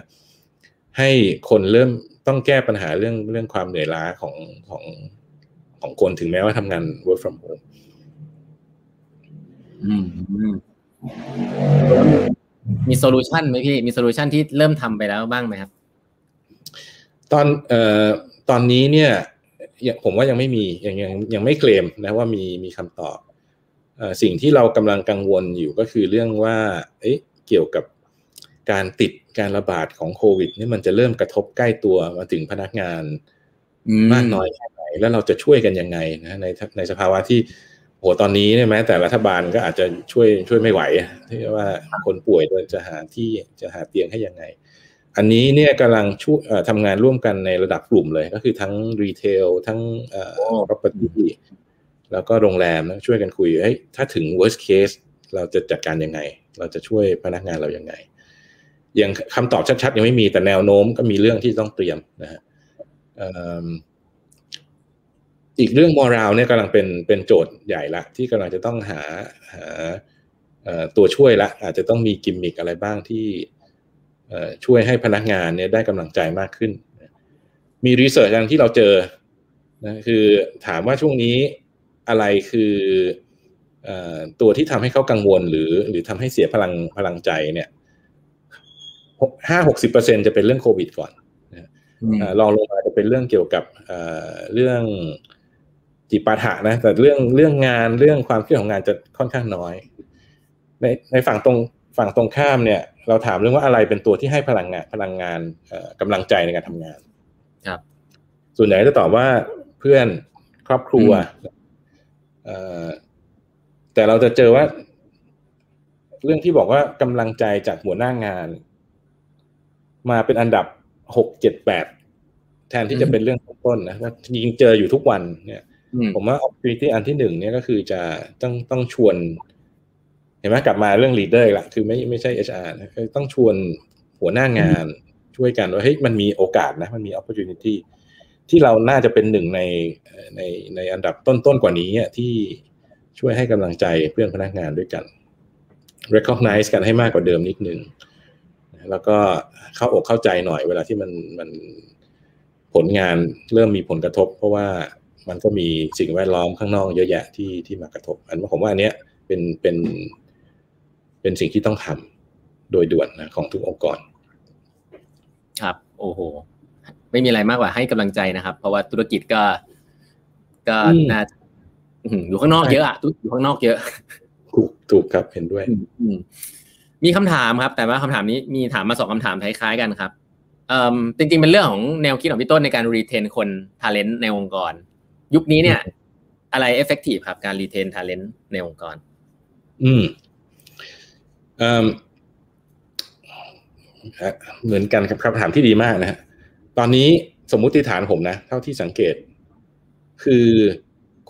ให้คนเริ่มต้องแก้ปัญหาเรื่องเรื่องความเหนื่อยล้าของของของคนถึงแม้ว่าทำงาน work from home อืมมี solution ไหมพี่ มี solution ที่เริ่มทำไปแล้วบ้างไหมครับ ตอนเอ่อตอนนี้เนี่ยผมว่ายังไม่มียังยังยังไม่เคลมนะว่ามีมีคำตอบสิ่งที่เรากำลังกังวลอยู่ก็คือเรื่องว่า เอ๊ะเกี่ยวกับ การติดการระบาดของโควิดนี่มันจะเริ่มกระทบใกล้ตัวมาถึงพนักงานมากน้อยแค่ไหนแล้วเราจะช่วยกันยังไงนะในในสภาวะที่โหตอนนี้เนี่ยแม้แต่รัฐบาลก็อาจจะช่วยช่วยไม่ไหวที่ว่าคนป่วยจะหาที่จะหาเตียงให้ยังไง อันนี้เนี่ยกำลังช่วยทำงานร่วมกันในระดับกลุ่มเลย ก็คือทั้งรีเทลทั้ง property แล้วก็โรงแรมช่วยกันคุยเฮ้ยถ้าถึง worst case เราจะจัดการยังไง เราจะช่วยพนักงานเรายังไง ยังคำตอบชัดๆยังไม่มีแต่แนวโน้มก็มีเรื่องที่ต้องเตรียมนะฮะอีกเรื่องมอรัลเนี่ยกำลังเป็นเป็นโจทย์ใหญ่ละที่กำลังจะต้องหาหาตัวช่วยละ อาจจะต้องมีกิมมิคอะไรบ้างที่ช่วยให้พนักงานเนี่ยได้กำลังใจมากขึ้น มีรีเสิร์ชอย่างที่เราเจอนะคือถามว่าช่วงนี้อะไรคือตัวที่ทำให้เขากังวลหรือ หรือทำให้เสียพลังพลังใจเนี่ย ห้าหกสิบเปอร์เซ็นจะเป็นเรื่องโควิดก่อนลองลงมาจะเป็นเรื่องเกี่ยวกับเรื่องจิปาถะนะ แต่เรื่องเรื่องงานเรื่องความเครียดของงานจะค่อนข้างน้อย ในในฝั่งตรงฝั่งตรงข้ามเนี่ย เราถามเรื่องว่าอะไรเป็นตัวที่ให้พลังงานพลังงานกำลังใจในการทำงานครับ ส่วนใหญ่จะตอบว่าเพื่อนครอบครัวแต่เราจะเจอว่า เรื่องที่บอกว่ากำลังใจจากหัวหน้างาน มาเป็นอันดับหกเจ็ดแปดแทนที่จะเป็นเรื่องต้นนะว่ายิงเจออยู่ทุกวันเนี่ย ผมว่า opportunity อันที่หนึ่งเนี่ยก็คือจะต้องต้องชวน เห็นไหมกลับมาเรื่อง leader ละคือไม่ไม่ใช่ HR นะต้องชวนหัวหน้างานช่วยกันว่าเฮ้ยมันมีโอกาสนะ มันมี opportunity ที่เราน่าจะเป็นหนึ่งในในในอันดับต้นๆกว่านี้ที่ช่วยให้กำลังใจเพื่อนพนักงานด้วยกัน recognize กันให้มากกว่าเดิมนิดนึง แล้วก็เข้าอกเข้าใจหน่อยเวลาที่มันมันผลงานเริ่มมีผลกระทบ เพราะว่ามันก็มีสิ่งแวดล้อมข้างนอกเยอะแยะที่ที่มากระทบ อันผมว่าอันเนี้ยเป็นเป็นเป็นสิ่งที่ต้องทำโดยด่วนนะของทุกองค์กร ครับ โอ้โห ไม่มีอะไรมากกว่าให้กำลังใจนะครับ เพราะว่าธุรกิจก็ ก็น่าอยู่ข้างนอกเยอะอะอยู่ข้างนอกเยอะ ถูกถูกครับเห็นด้วย มีคำถามครับ แต่ว่าคำถามนี้มีถามมาสองคำถามคล้ายๆกันครับจริงๆเป็นเรื่องของแนวคิดของพี่ต้นในการ retain คน talent ในองค์กร ยุคนี้เนี่ย อะไร effective ครับการ retain talent ในองค์กร อืมเหมือนกันครับคำถามที่ดีมากนะฮะตอนนี้สมมุติฐานผมนะ เท่าที่สังเกต คือ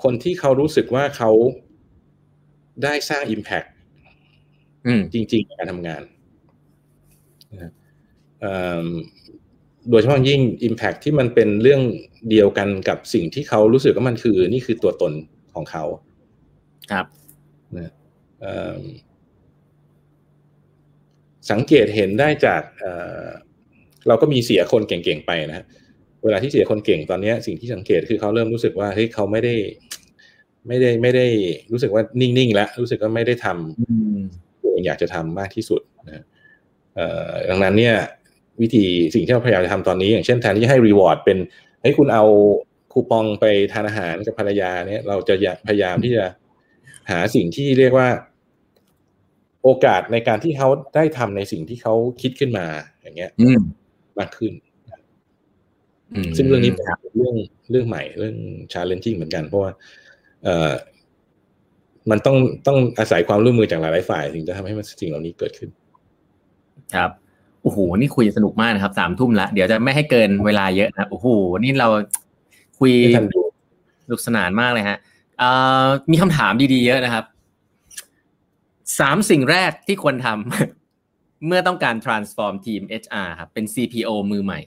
คนที่เขารู้สึกว่าเขาได้สร้าง Impact จริงๆในการทำงานโดยเฉพาะยิ่ง Impact ที่มันเป็นเรื่องเดียวกันกับสิ่งที่เขารู้สึกว่ามันคือ นี่คือตัวตนของเขา ครับนะสังเกตเห็นได้จากเราก็มีเสียคนเก่งๆไปนะฮะเวลาที่เสียคนเก่งตอนนี้สิ่งที่สังเกตคือเขาเริ่มรู้สึกว่าเฮ้ยเขาไม่ได้ ไม่ได้ไม่ได้รู้สึกว่านิ่งๆแล้วรู้สึกว่าไม่ได้ทำ ตัวเองอยากจะทำมากที่สุดนะดังนั้นเนี่ยวิธีสิ่งที่เราพยายามจะทำตอนนี้ อย่างเช่นแทนที่ให้รีวอร์ดเป็นให้คุณเอาคูปองไปทานอาหารกับภรรยาเนี่ย เราจะพยายามที่จะหาสิ่งที่เรียกว่า โอกาสในการที่เขาได้ทำในสิ่งที่เขาคิดขึ้นมาอย่างเงี้ยมากขึ้นซึ่งเรื่องนี้เป็นเรื่องเรื่องใหม่เรื่อง challenging เหมือนกัน เพราะว่าเอ่อ มันต้องต้องอาศัยความร่วมมือจากหลายฝ่ายถึงจะทำให้มันสิ่งเหล่านี้เกิดขึ้น ครับโอ้โหนี่คุยสนุกมากนะครับสามทุ่มละเดี๋ยวจะไม่ให้เกินเวลาเยอะนะโอ้โหนี่เราคุยสนุกสนานมากเลยฮะมีคำถามดีๆเยอะนะครับสามสิ่งแรกที่ควรทำเมื่อต้องการ transform ทีม HR ครับเป็น CPO มือใหม่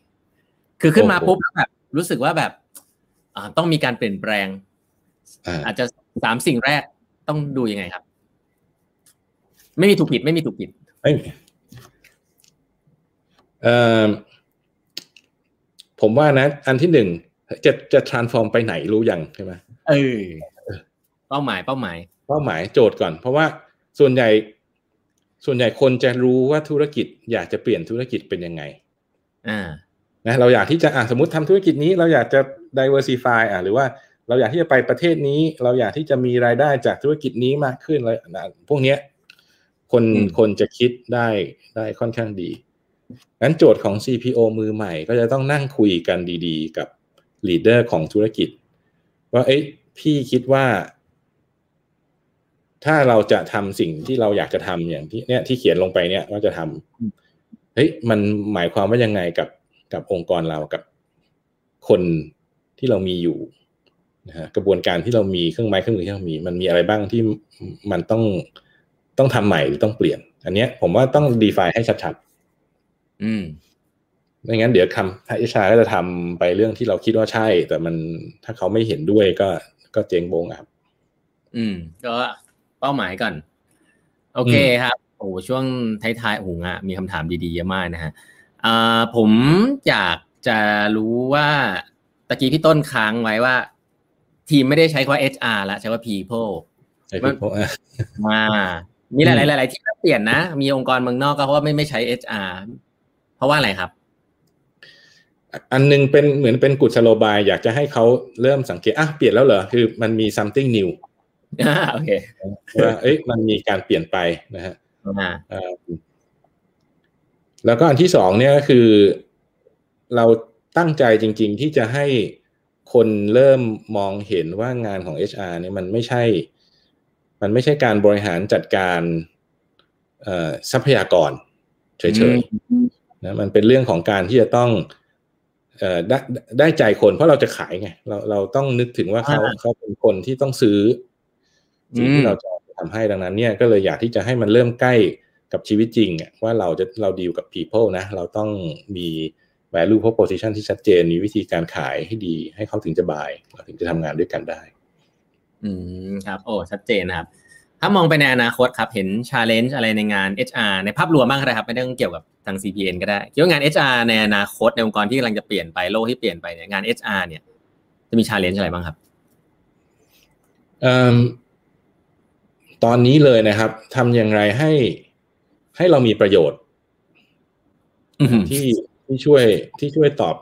คือขึ้นมาปุ๊บแบบรู้สึกว่าแบบต้องมีการเปลี่ยนแปลง อาจจะสามสิ่งแรก ต้องดูยังไงครับ ไม่มีถูกผิด ไม่มีถูกผิดไม่เอ่อผมว่านะ อันที่หนึ่งจะจะ transform ไปไหนรู้ยังใช่ไหมเออเป้าหมายเป้าหมาย เป้าหมายโจทย์ก่อน เพราะว่าส่วนใหญ่ ส่วนใหญ่คนจะรู้ว่าธุรกิจ อยากจะเปลี่ยนธุรกิจเป็นยังไง อ่านะเราอยากที่จะอะสมมติทำธุรกิจนี้ เราอยากจะ diversify อะหรือว่า เราอยากที่จะไปประเทศนี้ เราอยากที่จะมีรายได้จากธุรกิจนี้มากขึ้นเลยนะพวกเนี้ยคนอืมคนจะคิดได้ได้ค่อนข้างดีงั้นโจทย์ของ CPO มือใหม่ก็จะต้องนั่งคุยกันดีๆ กับ leader ของธุรกิจ ว่าเอ้ยพี่คิดว่า ถ้าเราจะทำสิ่งที่เราอยากจะทำอย่างที่เนี่ยที่เขียนลงไปเนี่ยว่าจะทำเฮ้ยมันหมายความว่ายังไงกับกับองค์กรเรากับคนที่เรามีอยู่ นะฮะกระบวนการที่เรามีเครื่องไม้เครื่องมือที่เรามี มันมีอะไรบ้างที่มันต้องต้องทำใหม่หรือต้องเปลี่ยน อันเนี้ย ผมว่าต้อง define ให้ชัดอืมๆไม่งั้นเดี๋ยวคำเอชาก็จะทำไปเรื่องที่เราคิดว่าใช่ แต่มันถ้าเขาไม่เห็นด้วยก็ก็เจ๊งโบงอะครับ อืม ก็เป้าหมายก่อน โอเคครับโอ้ช่วงท้ายๆโอ้โหงะมีคำถามดีๆเยอะมากนะฮะอ่าผมอยากจะรู้ว่าตะกี้พี่ต้นค้างไว้ว่า ทีมไม่ได้ใช้คำว่า HR ละใช้ว่า people ไอ้พวกพวกอะมามีหลายๆหลายๆที่เปลี่ยนนะ มีองค์กรเมืองนอกก็เพราะว่าไม่ไม่ใช้ HR เพราะว่าอะไรครับ อันหนึงเป็นเหมือนเป็นกุศโลบาย อยากจะให้เขาเริ่มสังเกตอะเปลี่ยนแล้วเหรอ คือมันมี something new อ่าโอเคว่าเอ้ยมันมีการเปลี่ยนไปนะฮะอ่าเอ่อแล้วก็อันที่สองเนี่ยก็คือ เราตั้งใจจริง ๆ ที่จะให้ คนเริ่มมองเห็นว่างานของ HR เนี่ยมันไม่ใช่ มันไม่ใช่การบริหารจัดการเอ่อทรัพยากรเฉยๆนะมันเป็นเรื่องของการที่จะต้องเอ่อได้ได้ใจคนเพราะเราจะขายไงเราเราต้องนึกถึงว่าเขาอ่าเขาเป็นคนที่ต้องซื้อสิ่งอืที่มเราจะทำให้ดังนั้นเนี่ยก็เลยอยากที่จะให้มันเริ่มใกล้กับชีวิตจริงอะว่าเราจะเราดีลกับ people นะ เราต้องมี value proposition ที่ชัดเจน มีวิธีการขายให้ดี ให้เขาถึงจะบายเราถึงจะทำงานด้วยกันได้ อืมครับ โอ้ ชัดเจนนะครับ ถ้ามองไปในอนาคตครับ เห็น challenge อะไรในงาน HR ในภาพรวมบ้างก็ได้ครับ ไม่ต้องเกี่ยวกับทาง CPN ก็ได้คิดว่างาน HR ในอนาคตในองค์กรที่กำลังจะเปลี่ยนไปโลกที่เปลี่ยนไปเนี่ยงาน HR เนี่ย จะมี challenge อะไรบ้างครับเอิ่มตอนนี้เลยนะครับทำอย่างไรให้ให้เรามีประโยชน์อือหือที่ ที่ช่วยที่ช่วยตอบ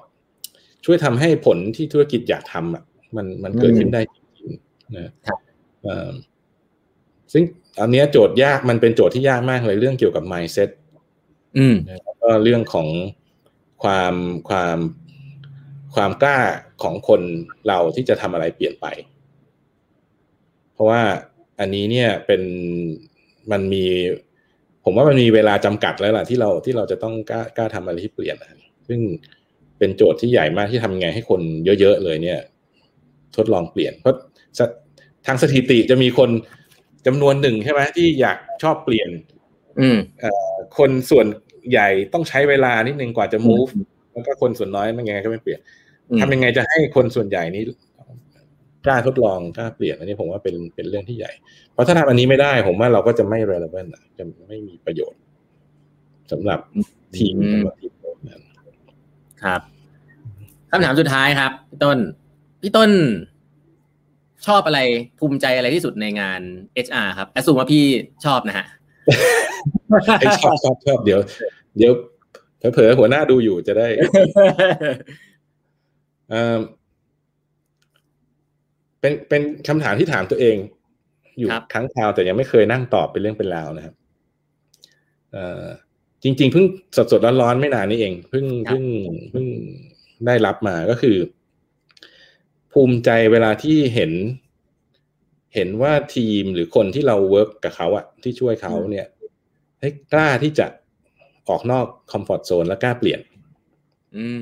ช่วยทำให้ผลที่ธุรกิจอยากทำอะมันมันเกิดขึ้นได้จริงๆนะครับเอ่อซึ่งอันเนี้ยโจทย์ยากมันเป็นโจทย์ที่ยากมากเลยเรื่องเกี่ยวกับ mindset อืมนะแล้วก็เรื่องของความความความกล้าของคนเราที่จะทำอะไรเปลี่ยนไป เพราะว่าอันนี้เนี่ยเป็นมันมี ผมว่ามันมีเวลาจำกัดแล้วล่ะที่เราที่เราจะต้องกล้ากล้าทำอะไรที่เปลี่ยนนะซึ่งเป็นโจทย์ที่ใหญ่มากที่ทำไงให้คนเยอะๆเลยเนี่ย ทดลองเปลี่ยน เพราะสทางสถิติจะมีคนจำนวนหนึ่งใช่ไหมที่อยากชอบเปลี่ยน อืมคนส่วนใหญ่ต้องใช้เวลานิดนึงกว่าจะ move แล้วก็คนส่วนน้อยมันยังไงก็ไม่เปลี่ยนอืมทำยังไงจะให้คนส่วนใหญ่นี้ กล้าทดลองกล้าเปลี่ยนอันนี้ผมว่าเป็นเป็นเรื่องที่ใหญ่ เพราะถ้าทำอันนี้ไม่ได้ ผมว่าเราก็จะไม่ relevant อะจะไม่มีประโยชน์สำหรับทีมอืมสำหรับทีมนั้นครับคำถามสุดท้ายครับพี่ต้นพี่ต้นชอบอะไรภูมิใจอะไรที่สุดในงาน HR ครับแอสซูมว่าพี่ชอบนะฮะไอ้ชอบชอบชอบเดี๋ยว เดี๋ยวเผลอๆหัวหน้าดูอยู่จะได้ เอ่อเป็นเป็นคำถามที่ถามตัวเอง อยู่ครับครั้งคราวแต่ยังไม่เคยนั่งตอบเป็นเรื่องเป็นราวนะครับเอ่อจริง ๆ เพิ่งสดสดๆร้อนๆไม่นานนี้เองเพิ่งเพิ่งเพิ่งได้รับมาก็คือ ภูมิใจเวลาที่เห็น เห็นว่าทีมหรือคนที่เรา work กับเขาอะที่ช่วยเขาเนี่ยให้กล้าที่จะออกนอก comfort zone และกล้าเปลี่ยน อืม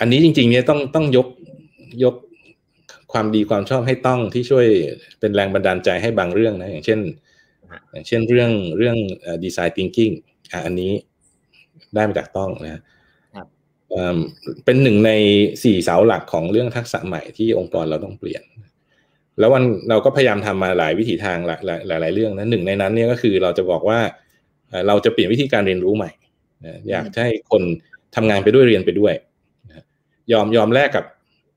อันนี้จริง ๆ เนี่ยต้องต้องยกยก ความดีความชอบให้ต้องที่ช่วยเป็นแรงบันดาลใจให้บางเรื่องนะ อย่างเช่นฮะอย่างเช่นเรื่องเรื่องดีไซน์ thinking อะอันนี้ได้มาจากต้องนะฮะครับเอิ่มเป็นหนึ่งในสี่เสาหลักของเรื่องทักษะใหม่ที่องค์กรเราต้องเปลี่ยน แล้ววันเราก็พยายามทำมาหลายวิถีทางหลายหลายหลายเรื่องนะหนึ่งในนั้นเนี่ยก็คือเราจะบอกว่าเราจะเปลี่ยนวิธีการเรียนรู้ใหม่อยากให้คนทำงานไปด้วยเรียนไปด้วยยอมยอมแลกกับ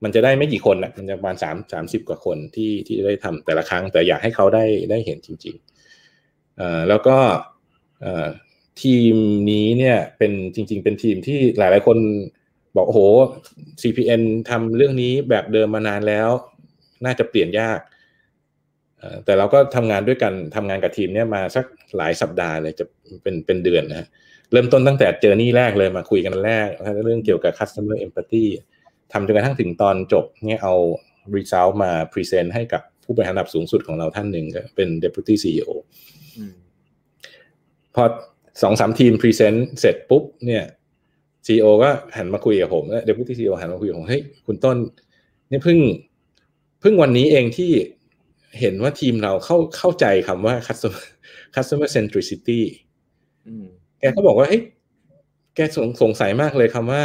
มันจะได้ไม่กี่คนนะมันจะประมาณสามสามสิบกว่าคนที่ที่ได้ทำแต่ละครั้ง แต่อยากให้เขาได้ได้เห็นจริงๆแล้วก็ทีมนี้เนี่ยเป็นจริง ๆ เป็นทีมที่หลายๆคนบอกโอ้โห CPN ทำเรื่องนี้แบบเดิมมานานแล้ว น่าจะเปลี่ยนยาก แต่เราก็ทำงานด้วยกันทำงานกับทีมเนี่ยมาสักหลายสัปดาห์เลยจะเป็นเป็นเดือนนะเริ่มต้นตั้งแต่เจอนี่แรกเลยมาคุยกันแรก เรื่องเกี่ยวกับ customer empathy ทำจนกระทั่งถึงตอนจบเนี่ยเอา result มา present ให้กับผู้บริหารระดับสูงสุดของเราท่านหนึ่งก็เป็น deputy CEO พอสองสามทีม present เสร็จปุ๊บเนี่ย CEO ก็หันมาคุยกับผมแล้ว deputy CEO หันมาคุยกับผมเฮ้ยคุณต้นนี่เพิ่งเพิ่งวันนี้เองที่เห็นว่าทีมเราเข้าเข้าใจคำว่า customer customer centricity แกก็บอกว่าเฮ้ยแกสงสงสัยมากเลยคำว่า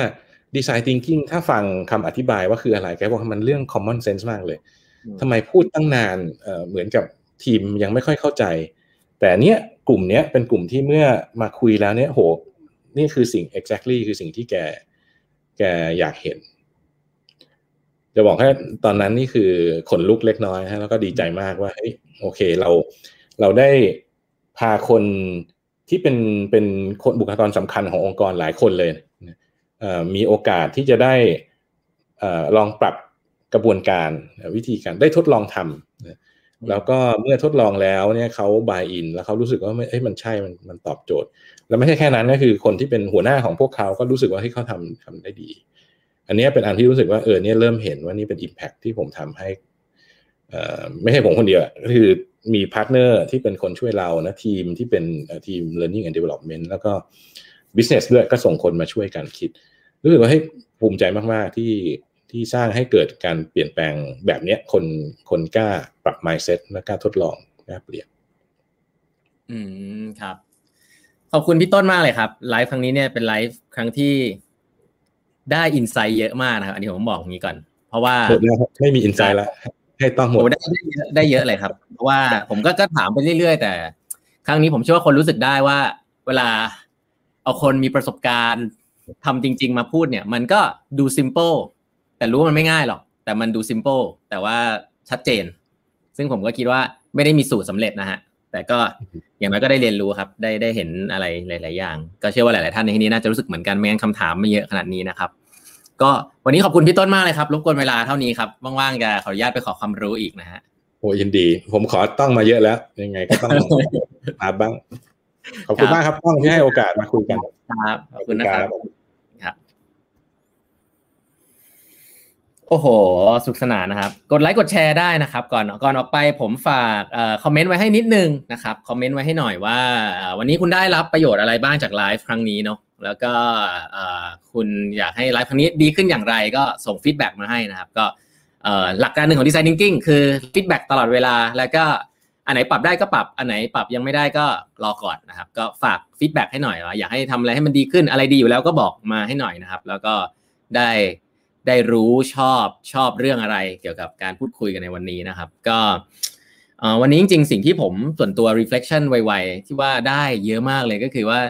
design thinking ถ้าฟังคำอธิบายว่าคืออะไรแกบอกมันเรื่อง common sense มากเลยทำไมพูดตั้งนานเเหมือนกับทีมยังไม่ค่อยเข้าใจ แต่เนี้ยกลุ่มเนี้ยเป็นกลุ่มที่เมื่อมาคุยแล้วเนี้ยโหนี่คือสิ่ง exactly คือสิ่งที่แกแกอยากเห็น จะบอกแค่ตอนนั้นนี่คือขนลุกเล็กน้อยฮะแล้วก็ดีใจมากว่าเฮ้ยโอเคเราเราได้พาคนที่เป็นเป็นคนบุคลากรสำคัญขององค์กรหลายคนเลย มีโอกาสที่จะได้ลองปรับกระบวนการวิธีการได้ทดลองทำแล้วก็เมื่อทดลองแล้วเนี่ยเขาบายอินแล้วเขารู้สึกว่าเอ้ยมันใช่มันมันตอบโจทย์ แล้วไม่ใช่แค่นั้นก็คือคนที่เป็นหัวหน้าของพวกเขาก็รู้สึกว่าให้เขาทำทำได้ดี อันนี้เป็นอันที่รู้สึกว่าเออเนี่ยเริ่มเห็นว่านี่เป็น Impact ที่ผมทำให้ไม่ใช่ผมคนเดียวก็คือมี partner ที่เป็นคนช่วยเรานะทีมที่เป็นทีม learning and development แล้วก็ business ด้วยก็ส่งคนมาช่วยกันคิดรู้สึกว่าให้ภูมิใจมากๆที่ที่สร้างให้เกิดการเปลี่ยนแปลงแบบนี้คนคนกล้าปรับ mindset และกล้าทดลองกล้าเปลี่ยน อืมครับ ขอบคุณพี่ต้นมากเลยครับไลฟ์ครั้งนี้เนี่ยเป็นไลฟ์ครั้งที่ได้ insight เยอะมากนะครับอันนี้ผมบอกอย่างนี้ก่อน เพราะว่าไม่มี insight แล้วให้ต้องหมดได้ได้เยอะเลยครับ เพราะว่าผมก็ก็ถามไปเรื่อยๆ แต่ ครั้งนี้ผมเชื่อว่าคนรู้สึกได้ว่า เวลา เอาคนมีประสบการณ์ทำจริง ๆ มาพูดเนี่ย มันก็ดู simple แต่รู้ว่ามันไม่ง่ายหรอก แต่มันดู simple แต่ว่าชัดเจน ซึ่งผมก็คิดว่าไม่ได้มีสูตรสำเร็จนะฮะ แต่ก็อย่างน้อยก็ได้เรียนรู้ครับ ได้ได้เห็นอะไรหลาย ๆ อย่าง ก็เชื่อว่าหลาย ๆ ท่านในที่นี้น่าจะรู้สึกเหมือนกันไม่งั้นคำถามไม่เยอะขนาดนี้นะครับ ก็วันนี้ขอบคุณพี่ต้นมากเลยครับ รบกวนเวลาเท่านี้ครับ ว่าง ๆ จะขออนุญาตไปขอความรู้อีกนะฮะโอ้ยินดี ผมขอต้องมาเยอะแล้ว ยังไงก็ต้องมาบ้าง ขอบคุณมากครับต้องที่ให้โอกาสมาคุยกันครับขอบคุณนะครับครับโอ้โห สุขสนานนะครับ กดไลค์กดแชร์ได้นะครับ ก่อนก่อนออกไปผมฝากคอมเมนต์ไว้ให้นิดนึงนะครับคอมเมนต์ไว้ให้หน่อยว่า วันนี้คุณได้รับประโยชน์อะไรบ้างจากไลฟ์ครั้งนี้เนาะแล้วก็คุณอยากให้ไลฟ์ครั้งนี้ดีขึ้นอย่างไรก็ส่ง feedback มาให้นะครับ ก็หลักการหนึ่งของ design thinking คือ feedback ตลอดเวลาแล้วก็ อันไหนปรับได้ก็ปรับอันไหนปรับยังไม่ได้ก็รอก่อนนะครับ ก็ฝาก feedback ให้หน่อยว่าอยากให้ทำอะไรให้มันดีขึ้นอะไรดีอยู่แล้วก็บอกมาให้หน่อยนะครับ แล้วก็ได้ได้รู้ชอบชอบเรื่องอะไรเกี่ยวกับการพูดคุยกันในวันนี้นะครับ ก็วันนี้จริงๆ สิ่งที่ผมส่วนตัว reflection ไวๆ ที่ว่าได้เยอะมากเลยก็คือว่า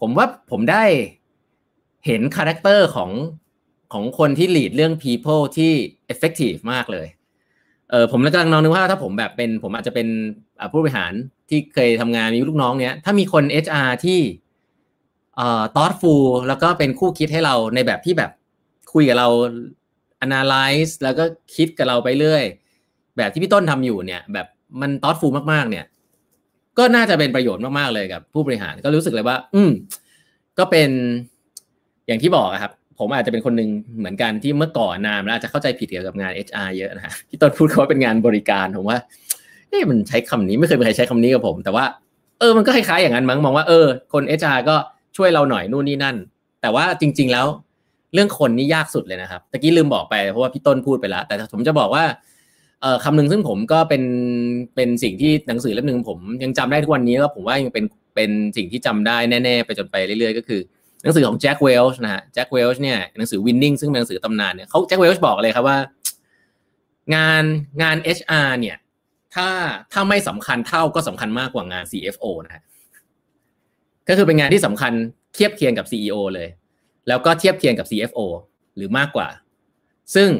ผมว่าผมได้เห็น character ของของคนที่ lead เรื่อง people ที่ effective มากเลย เออผมกำลังลองนึกว่าถ้าผมแบบเป็นผมอาจจะเป็นผู้บริหารที่เคยทำงานมีลูกน้องเนี้ยถ้ามีคน HR ที่เอ่อ thoughtful แล้วก็เป็นคู่คิดให้เราในแบบที่แบบคุยกับเรา analyze แล้วก็คิดกับเราไปเรื่อย แบบที่พี่ต้นทำอยู่เนี่ย แบบมัน thoughtful มากๆ เนี่ย ก็น่าจะเป็นประโยชน์มากๆเลยกับผู้บริหารก็รู้สึกเลยว่า อืมก็เป็นอย่างที่บอกครับ ผมอาจจะเป็นคนหนึ่งเหมือนกันที่เมื่อก่อนนานแล้วอาจจะเข้าใจผิดเกี่ยวกับงาน HR เยอะนะฮะที่ต้นพูดเขาว่าเป็นงานบริการผมว่าเอ๊ะมันใช้คำนี้ไม่เคยมีใครใช้คำนี้กับผม แต่ว่าเออมันก็คล้ายๆอย่างนั้นมั้งมองว่าเออคน HR ก็ช่วยเราหน่อยนู่นนี่นั่น แต่ว่าจริง ๆแล้ว เรื่องคนนี่ยากสุดเลยนะครับตะกี้ลืมบอกไปเพราะว่าพี่ต้นพูดไปแล้วแต่ผมจะบอกว่าเอ่อคำหนึ่งซึ่งผมก็เป็นเป็นสิ่งที่หนังสือเล่มหนึ่งผมยังจำได้ทุกวันนี้แล้วผมว่ายังเป็นเป็นสิ่งที่จำได้แน่ ๆ ไปจนไปเรื่อยๆ ก็คือ หนังสือของแจ็คเวลช์นะฮะแจ็คเวลช์เนี่ยหนังสือ winning ซึ่งเป็นหนังสือตำนานเนี่ยเขาแจ็คเวลช์บอกเลยครับว่า งานงาน HR เนี่ย ถ้าถ้าไม่สำคัญเท่าก็สำคัญมากกว่างาน CFO นะฮะก็คือเป็นงานที่สำคัญเทียบเคียงกับ CEO เลย แล้วก็เทียบเคียงกับ CFO หรือมากกว่า ซึ่ง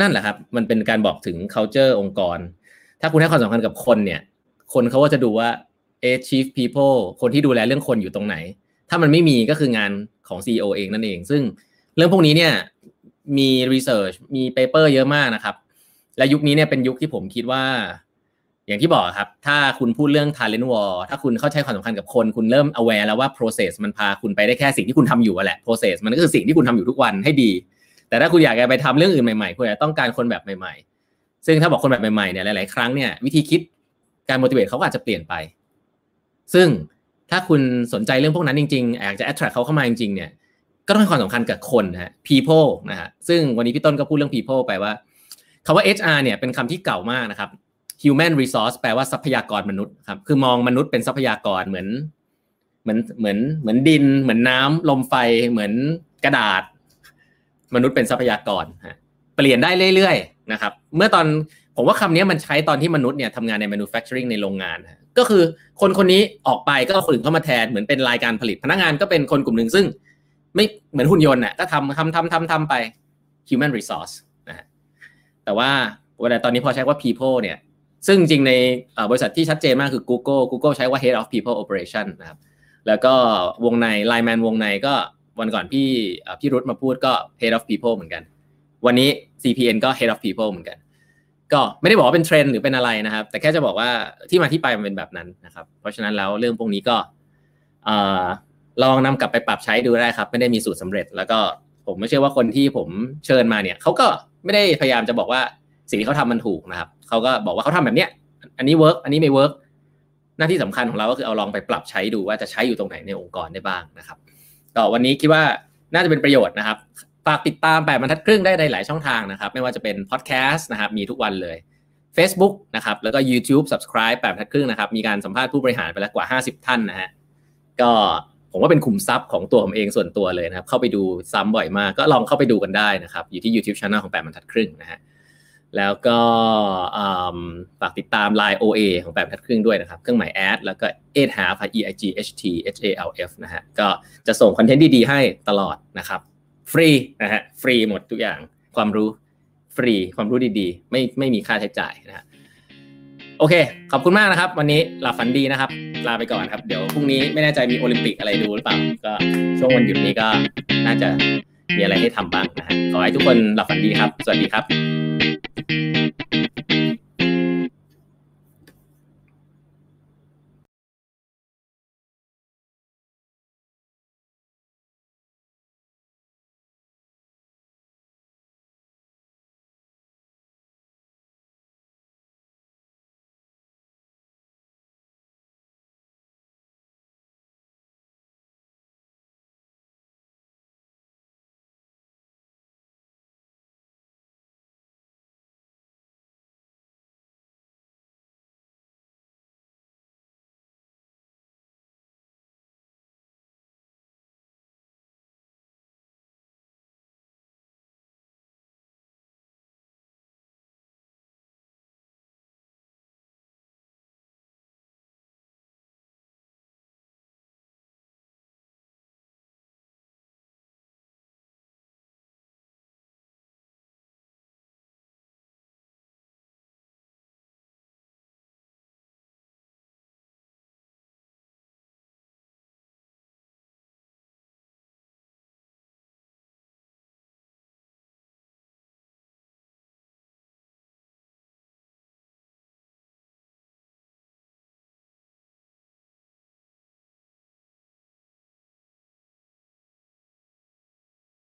นั่นแหละครับ มันเป็นการบอกถึง culture องค์กร ถ้าคุณให้ความสำคัญกับคนเนี่ย คนเขาก็จะดูว่าเอ chief people คนที่ดูแลเรื่องคนอยู่ตรงไหน ถ้ามันไม่มีก็คืองานของ CEO เองนั่นเอง ซึ่งเรื่องพวกนี้เนี่ยมี research มี paper เยอะมากนะครับ และยุคนี้เนี่ยเป็นยุคที่ผมคิดว่า อย่างที่บอกครับ ถ้าคุณพูดเรื่อง talent war ถ้าคุณเข้าใจความสำคัญกับคน คุณเริ่ม aware แล้วว่า process มันพาคุณไปได้แค่สิ่งที่คุณทำอยู่แหละ process มันก็คือสิ่งที่คุณทำอยู่ทุกวันให้ดี แต่ถ้าคุณอยากไปทำเรื่องอื่นใหม่ๆคุณอาจจะต้องการคนแบบใหม่ ๆ ซึ่งถ้าบอกคนแบบใหม่ๆเนี่ยหลายๆครั้งเนี่ยวิธีคิดการ motivate เขาก็อาจจะเปลี่ยนไป ซึ่ง ถ้าคุณสนใจเรื่องพวกนั้นจริงๆอยากจะ attract เขาเข้ามาจริงๆเนี่ยก็ต้องให้ความสำคัญกับคนนะฮะ people นะฮะซึ่งวันนี้พี่ต้นก็พูดเรื่อง people ไปว่าคาว่า HR เนี่ยเป็นคำที่เก่ามากนะครับ human resource แปลว่าทรัพยากรมนุษย์ครับคือมองมนุษย์เป็นทรัพยากรเหมือนเหมือนเหมือนเหมือนดิน เหมือนน้ำลมไฟเหมือนกระดาษ มนุษย์เป็นทรัพยากรฮะเปลี่ยนได้เรื่อยๆนะครับ เมื่อตอนผมว่าคำนี้มันใช้ตอนที่มนุษย์เนี่ยทำงานใน manufacturing ในโรงงาน ก็คือคนคนนี้ออกไปก็คนอื่นเข้ามาแทนเหมือนเป็นรายการผลิตพนักงานก็เป็นคนกลุ่มหนึ่งซึ่ง ไม่เหมือนหุ่นยนต์น่ะก็ทำทำทำทำทำไป human resource นะฮะแต่ว่าเวลาตอนนี้พอใช้ว่า people เนี่ย ซึ่งจริงในบริษัทที่ชัดเจนมากคือ Google Google ใช้ว่า head of people operation นะครับแล้วก็วงใน Line Man วงในก็วันก่อนพี่พี่รุธมาพูดก็ head of people เหมือนกัน วันนี้ CPN ก็ head of people เหมือนกัน ก็ไม่ได้บอกว่าเป็นเทรนด์หรือเป็นอะไรนะครับ แต่แค่จะบอกว่าที่มาที่ไปมันเป็นแบบนั้นนะครับ เพราะฉะนั้นแล้วเรื่องพวกนี้ก็ลองนำกลับไปปรับใช้ดูได้ครับ ไม่ได้มีสูตรสาเร็จ แล้วก็ผมไม่เชื่อว่าคนที่ผมเชิญมาเนี่ยเขาก็ไม่ได้พยายามจะบอกว่าสิ่งที่เขาทำมันถูกนะครับเขาก็บอกว่าเขาทำแบบเนี้ยอันนี้ work อันนี้ไม่ work หน้าที่สำคัญของเราก็คือเอาลองไปปรับใช้ดูว่าจะใช้อยู่ตรงไหนในองค์กรได้บ้างนะครับก็วันนี้คิดว่าน่าจะเป็นประโยชน์นะครับ ฝากติดตามแปดบรรทัดครึ่งได้ในหลายช่องทางนะครับ ไม่ว่าจะเป็นพอดแคสต์นะครับมีทุกวันเลย Facebook นะครับแล้วก็ YouTube Subscribe แปดบรรทัดครึ่งนะครับมีการสัมภาษณ์ผู้บริหารไปแล้วกว่า 50 ท่านนะฮะก็ผมว่าเป็นขุมทรัพย์ของตัวผมเองส่วนตัวเลยนะครับ เข้าไปดูซ้ำบ่อยมากก็ลองเข้าไปดูกันได้นะครับ อยู่ที่ YouTube Channel ของแปดบรรทัดครึ่งนะฮะแล้วก็ฝากติดตาม Line OA ของแปดบรรทัดครึ่งด้วยนะครับ เครื่องหมายแอดแล้วก็ e half e i g h t h a l f นะฮะก็จะส่งคอนเทนต์ดีๆให้ตลอดนะครับ ฟรีนะฮะฟรีหมดทุกอย่างความรู้ฟรีความรู้ดีๆ ไม่ไม่มีค่าใช้จ่ายนะฮะโอเค ขอบคุณมากนะครับ วันนี้หลับฝันดีนะครับ ลาไปก่อนครับ เดี๋ยวพรุ่งนี้ไม่แน่ใจมีโอลิมปิกอะไรดูหรือเปล่า ก็ช่วงวันหยุดนี้ก็น่าจะมีอะไรให้ทำบ้างนะฮะขอให้ทุกคนหลับฝันดีครับ สวัสดีครับ